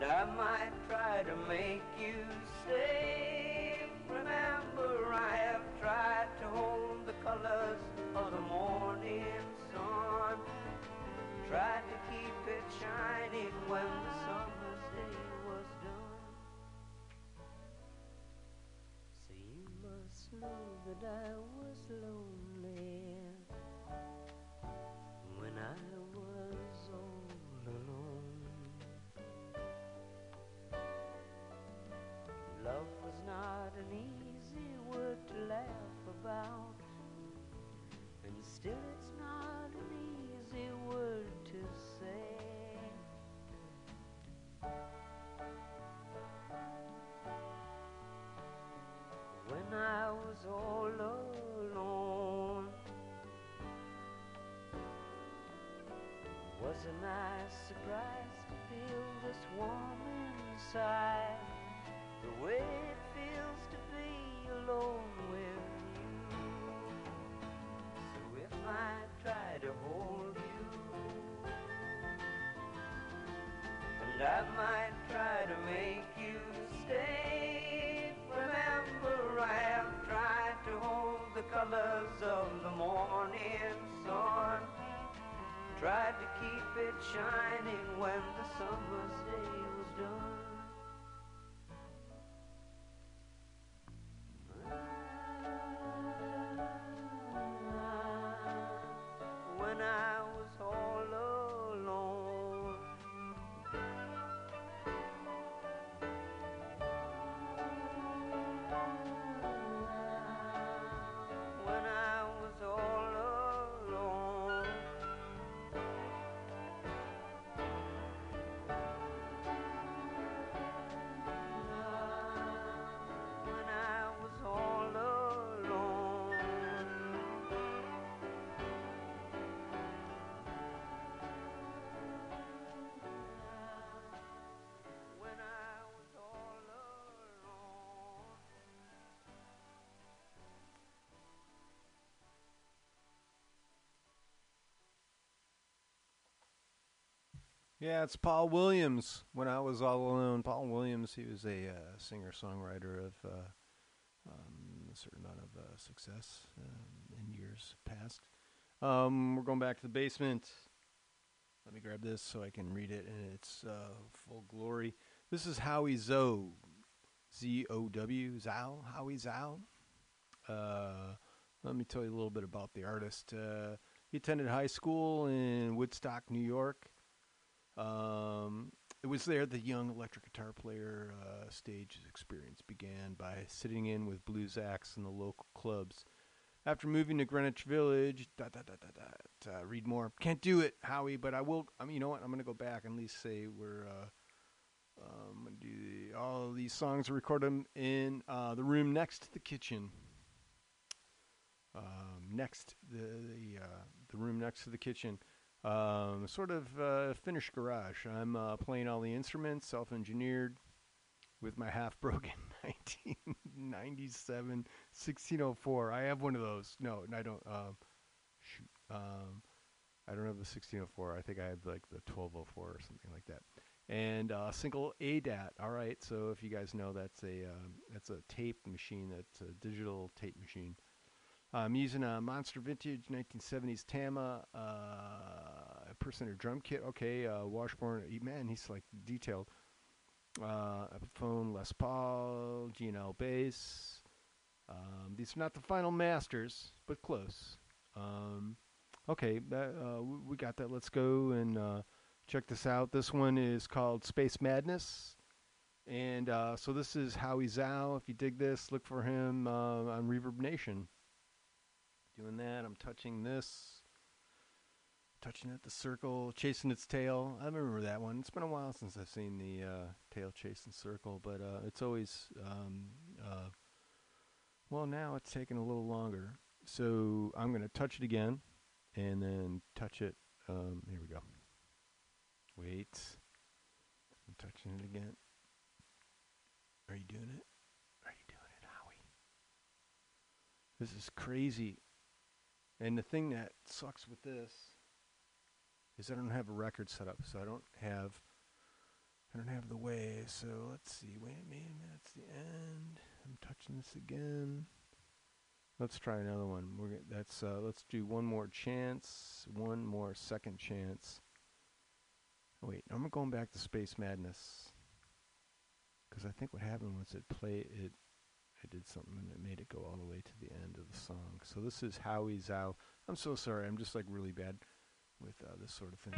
And I might try to make you safe. Remember, I have tried to hold the colors to hold you, and I might try to make you stay. Remember, I have tried to hold the colors of the morning sun. Tried to keep it shining when the summer's day was done. Yeah, it's Paul Williams. When I was all alone, Paul Williams, he was a uh, singer-songwriter of uh, um, a certain amount of uh, success um, in years past. Um, we're going back to the basement. Let me grab this so I can read it in its uh, full glory. This is Howie Zow, Z O W, Zow, Howie Zow. Uh, let me tell you a little bit about the artist. Uh, he attended high school in Woodstock, New York. Um, it was there the young electric guitar player uh, stage experience began by sitting in with blues acts in the local clubs. After moving to Greenwich Village, dot, dot, dot, uh, read more. Can't do it, Howie, but I will. I mean, you know what? I'm going to go back and at least say we're. Uh, um, the, all these songs recorded in uh, the room next to the kitchen. Um, next the the uh, the room next to the kitchen, um, sort of uh, finished garage. I'm uh, playing all the instruments, self-engineered, with my half-broken 1997 *laughs* 1604. I have one of those. No, I don't. Um, shoot, um, I don't have the 1604. I think I have like the 1204 or something like that. And uh, single ADAT. All right. So if you guys know, that's a um, that's a tape machine. That's a digital tape machine. I'm using a Monster Vintage 1970s Tama uh, impersonator drum kit. Okay, uh, Washburn. Man, he's like detailed. Uh, Epiphone, Les Paul, G&L bass. Um, these are not the final masters, but close. Um, okay, that, uh, we, we got that. Let's go and uh, check this out. This one is called Space Madness, And uh, so this is Howie Zow. If you dig this, look for him uh, on Reverb Nation. Doing that, I'm touching this, touching it, the circle, chasing its tail. I remember that one. It's been a while since I've seen the uh, tail chasing circle, but uh, it's always um, uh, well. Now it's taking a little longer, so I'm going to touch it again, and then touch it. Um, here we go. Wait, I'm touching it again. Are you doing it? Are you doing it, Howie? This is crazy. And the thing that sucks with this is I don't have a record set up, so I don't have I don't have the way. So let's see. Wait a minute, that's the end. I'm touching this again. Let's try another one. We're that's uh, let's do one more chance, one more second chance. Wait, I'm going back to Space Madness because I think what happened was it play it. I did something and it made it go all the way to the end of the song. So this is Howie Zow. I'm so sorry. I'm just like really bad with uh, this sort of thing.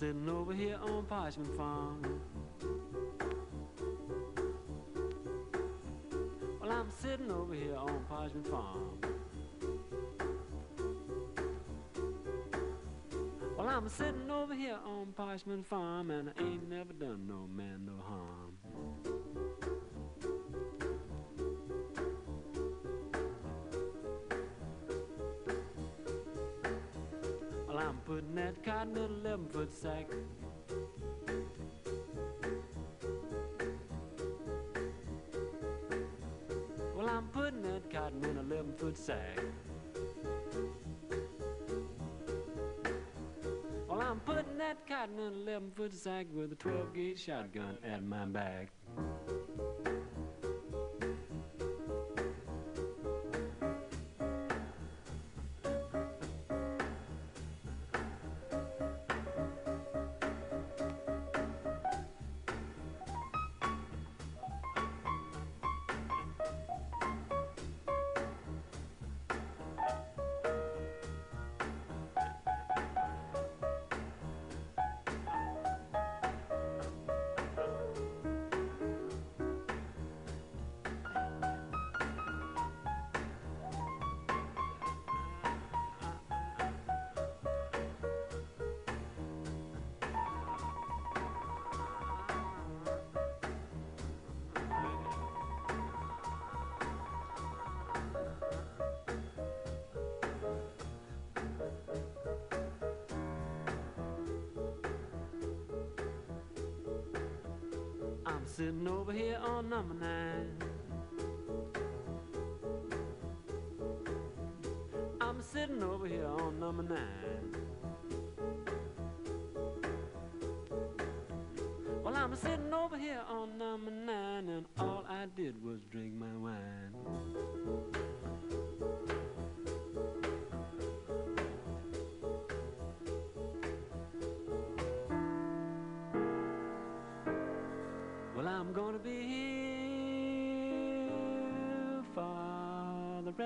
Sitting over here on Parchman Farm. Well, I'm sitting over here on Parchman Farm. Well, I'm sitting over here on Parchman Farm, and I ain't never done no man Well, I'm putting that cotton in a 11 foot sack. Well, I'm putting that cotton in a 11 foot sack. Well, I'm putting that cotton in a 11 foot sack with a 12 gauge shotgun at my back.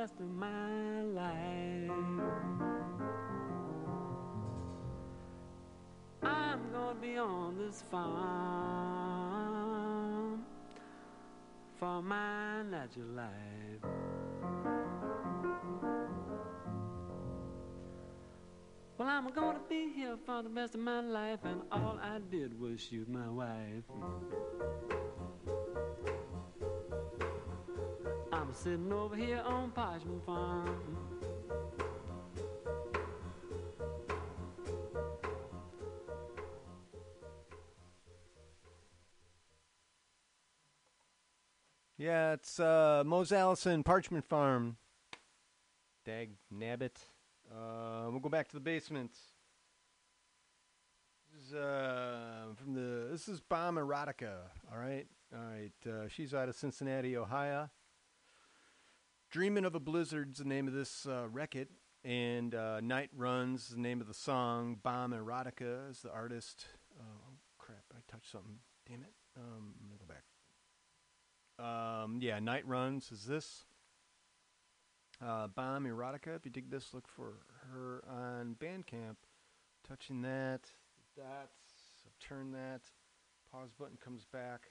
Rest of my life. I'm gonna be on this farm for my natural life. Well, I'm gonna be here for the rest of my life, and all I did was shoot my wife. Sitting over here on Parchman Farm. Yeah, it's uh, Mose Allison Parchman Farm. Dag nabbit. Uh, we'll go back to the basement. This is uh, from the. This is Bomb Erotica. All right, all right. Uh, she's out of Cincinnati, Ohio. Dreaming of a Blizzard's the name of this uh, record, and uh, Night Runs is the name of the song. Bomb Erotica is the artist. Oh crap! I touched something. Damn it. Um, I'm gonna go back. Um, yeah, Night Runs is this. Uh, Bomb Erotica. If you dig this, look for her on Bandcamp. Touching that, dots, turn that. Pause button comes back.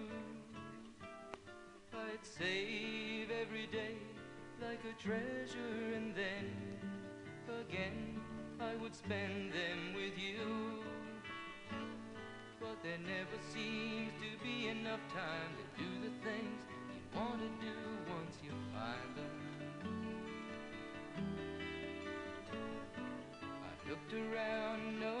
I'd save every day like a treasure and then again I would spend them with you. But there never seems to be enough time to do the things you want to do once you find them. I've looked around enough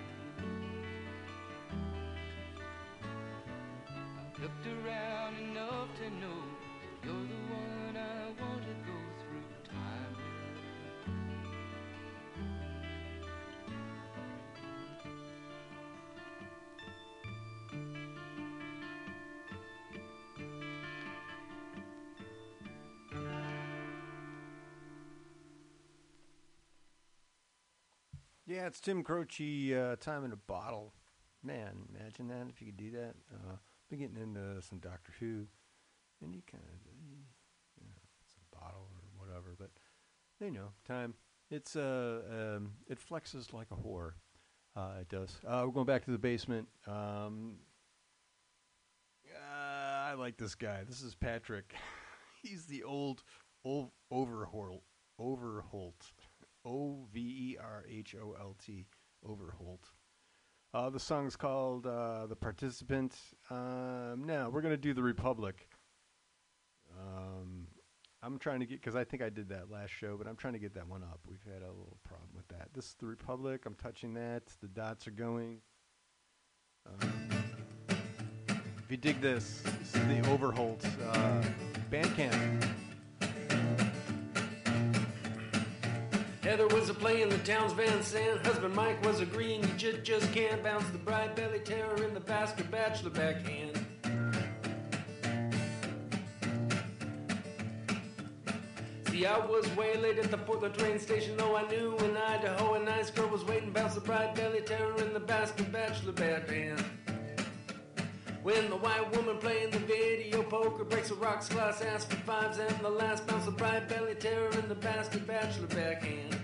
Looked around enough to know you're the one I want to go through time. Yeah, it's Jim Croce, uh, Time in a Bottle. Man, imagine that if you could do that. Uh, been getting into some Doctor Who, and you kind of, you know, it's a bottle or whatever, but you know, time. It's uh, um, it flexes like a whore. Uh, it does. Uh, we're going back to the basement. Um, uh, I like this guy. This is Patrick. *laughs* He's the old, old Overholt. Overholt. O V E R H O L T. Overholt. Uh, the song's called uh, The Participant. Um, now, we're going to do The Republic. Um, I'm trying to get, because I think I did that last show, but I'm trying to get that one up. We've had a little problem with that. This is The Republic. I'm touching that. The dots are going. Um, if you dig this, this is the Overholt uh, Bandcamp. Heather was a play in the town's Van Sant. Husband Mike was a agreeing you just, just can't bounce the bride belly terror in the bastard bachelor backhand. See, I was way late at the Portland train station, though I knew in Idaho a nice girl was waiting. Bounce the bride belly terror in the bastard bachelor backhand. When the white woman playing the video poker breaks a rocks glass, asks for fives, and the last bounce the bride belly terror in the bastard bachelor backhand.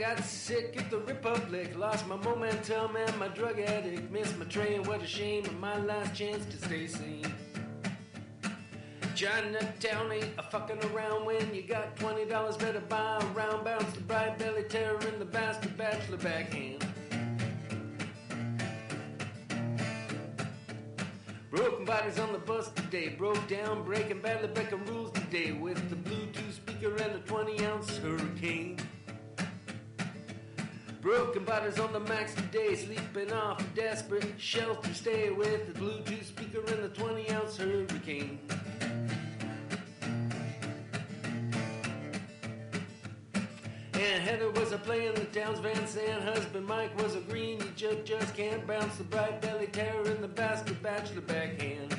Got sick at the Republic, lost my momentum and my drug addict. Missed my train, what a shame, and my last chance to stay sane. Chinatown ain't a fucking around when you got twenty dollars. Better buy a round bounce the bright belly terror in the bastard bachelor backhand. Broken bodies on the bus today, broke down, breaking badly breaking rules today with the Bluetooth speaker and a 20 ounce hurricane. Broken bodies on the max today, sleeping off a desperate shelter stay with the Bluetooth speaker and the 20 ounce hurricane. And Heather was a playing the town's Van Sant. Husband Mike was a green. You just, just can't bounce the bright belly terror in the bastard bachelor backhand.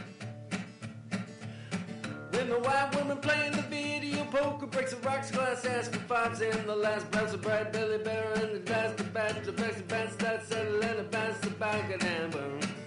When the white woman playing the video poker breaks a rocks glass, asks for fives, and the last bounce a bright belly bearer and the bastard bachelor bachelor bounce that settle and a bounce the back of them.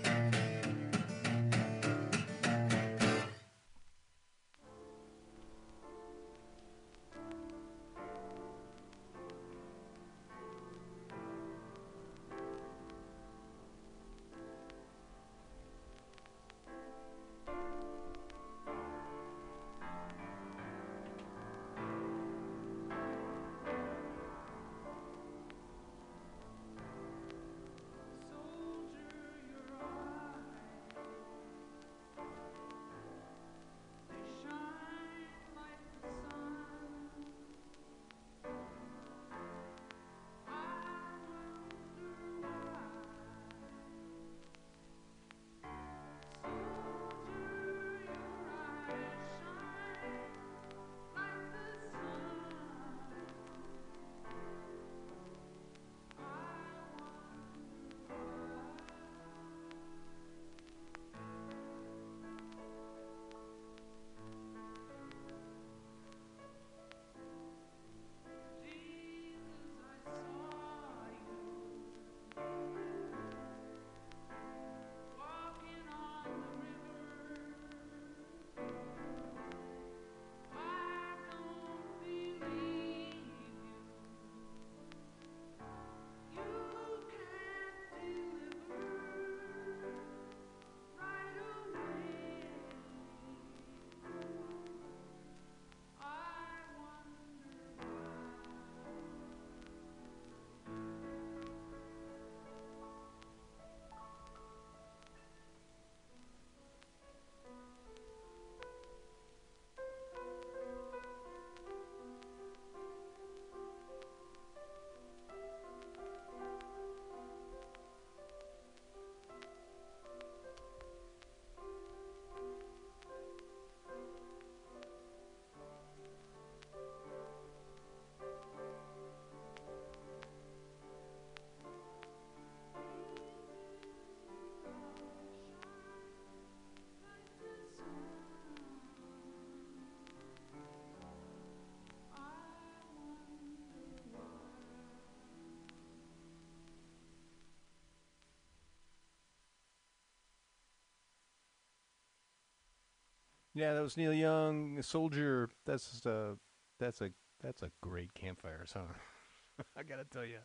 Yeah, that was Neil Young, Soldier. That's uh, that's a that's a great campfire song. *laughs* I gotta tell you,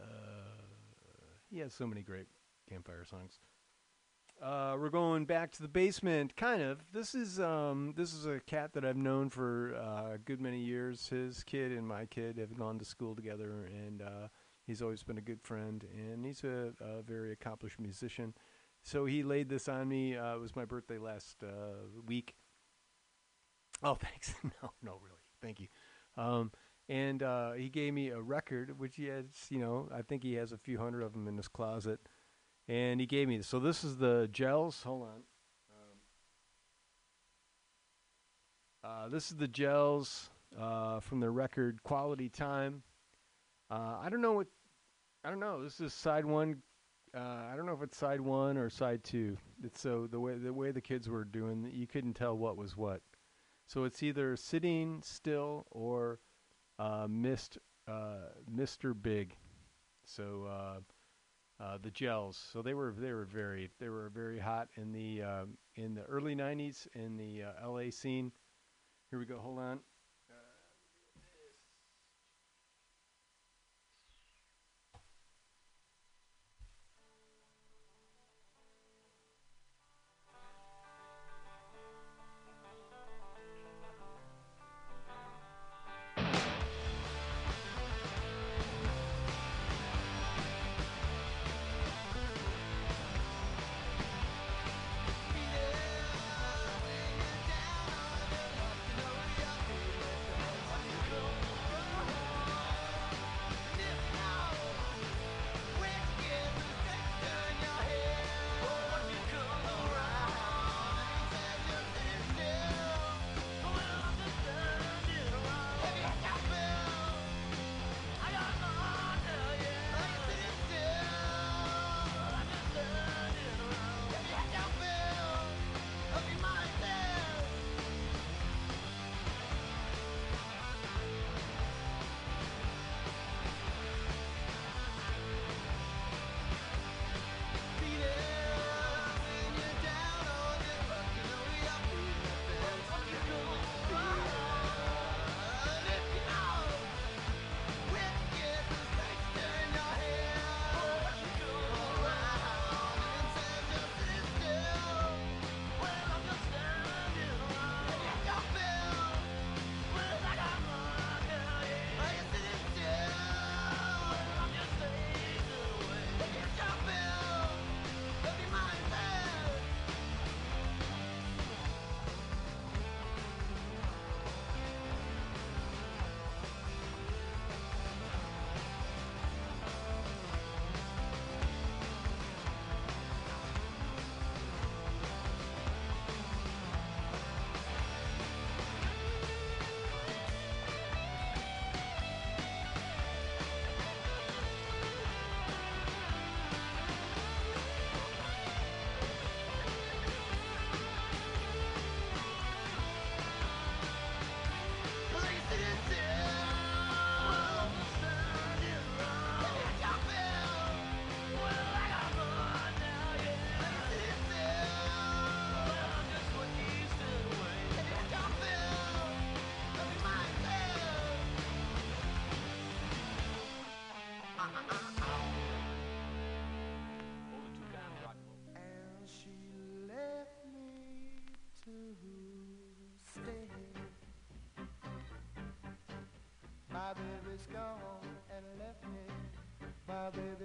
uh, he has so many great campfire songs. Uh, we're going back to the basement, kind of. This is um, this is a cat that I've known for uh, a good many years. His kid and my kid have gone to school together, and uh, he's always been a good friend. And he's a, a very accomplished musician. So he laid this on me. Uh, it was my birthday last uh, week. Oh, *laughs* thanks. no, no, really. Thank you. Um, and uh, he gave me a record, which he has, you know, I think he has a few hundred of them in his closet. And he gave me this. So this is the gels. Hold on. Um, uh, this is the gels uh, from the record Quality Time. Uh, I don't know what. I don't know. This is side one. Uh, I don't know if it's side one or side two. It's so the way the way the kids were doing, you couldn't tell what was what. So it's either sitting still or uh, uh, Mr. Big. So uh, uh, the gels. So they were they were very they were very hot in the uh, in the early '90s in the L.A. scene. Here we go. Hold on.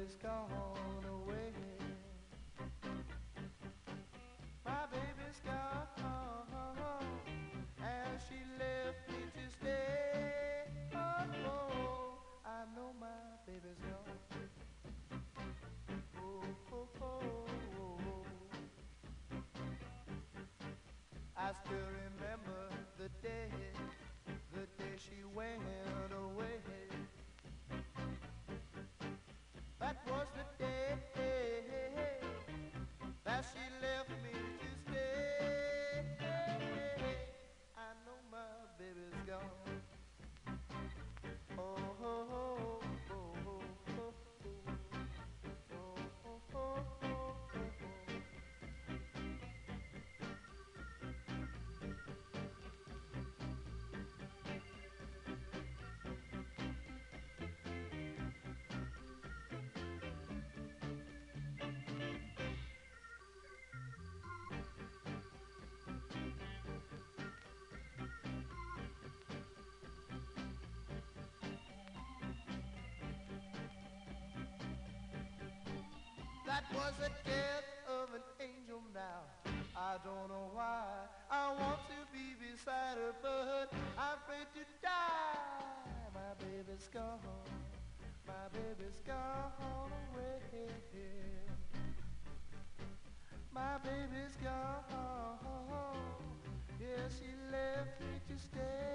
Baby's gone away. My baby's gone and she left me to stay. Oh, oh, I know my baby's gone. Oh, oh, oh, oh. I still remember the day, the day she went was the day. That she left was the death of an angel now. I don't know why. I want to be beside her, but I'm afraid to die. My baby's gone. My baby's gone away. My baby's gone. Yeah, she left me to stay.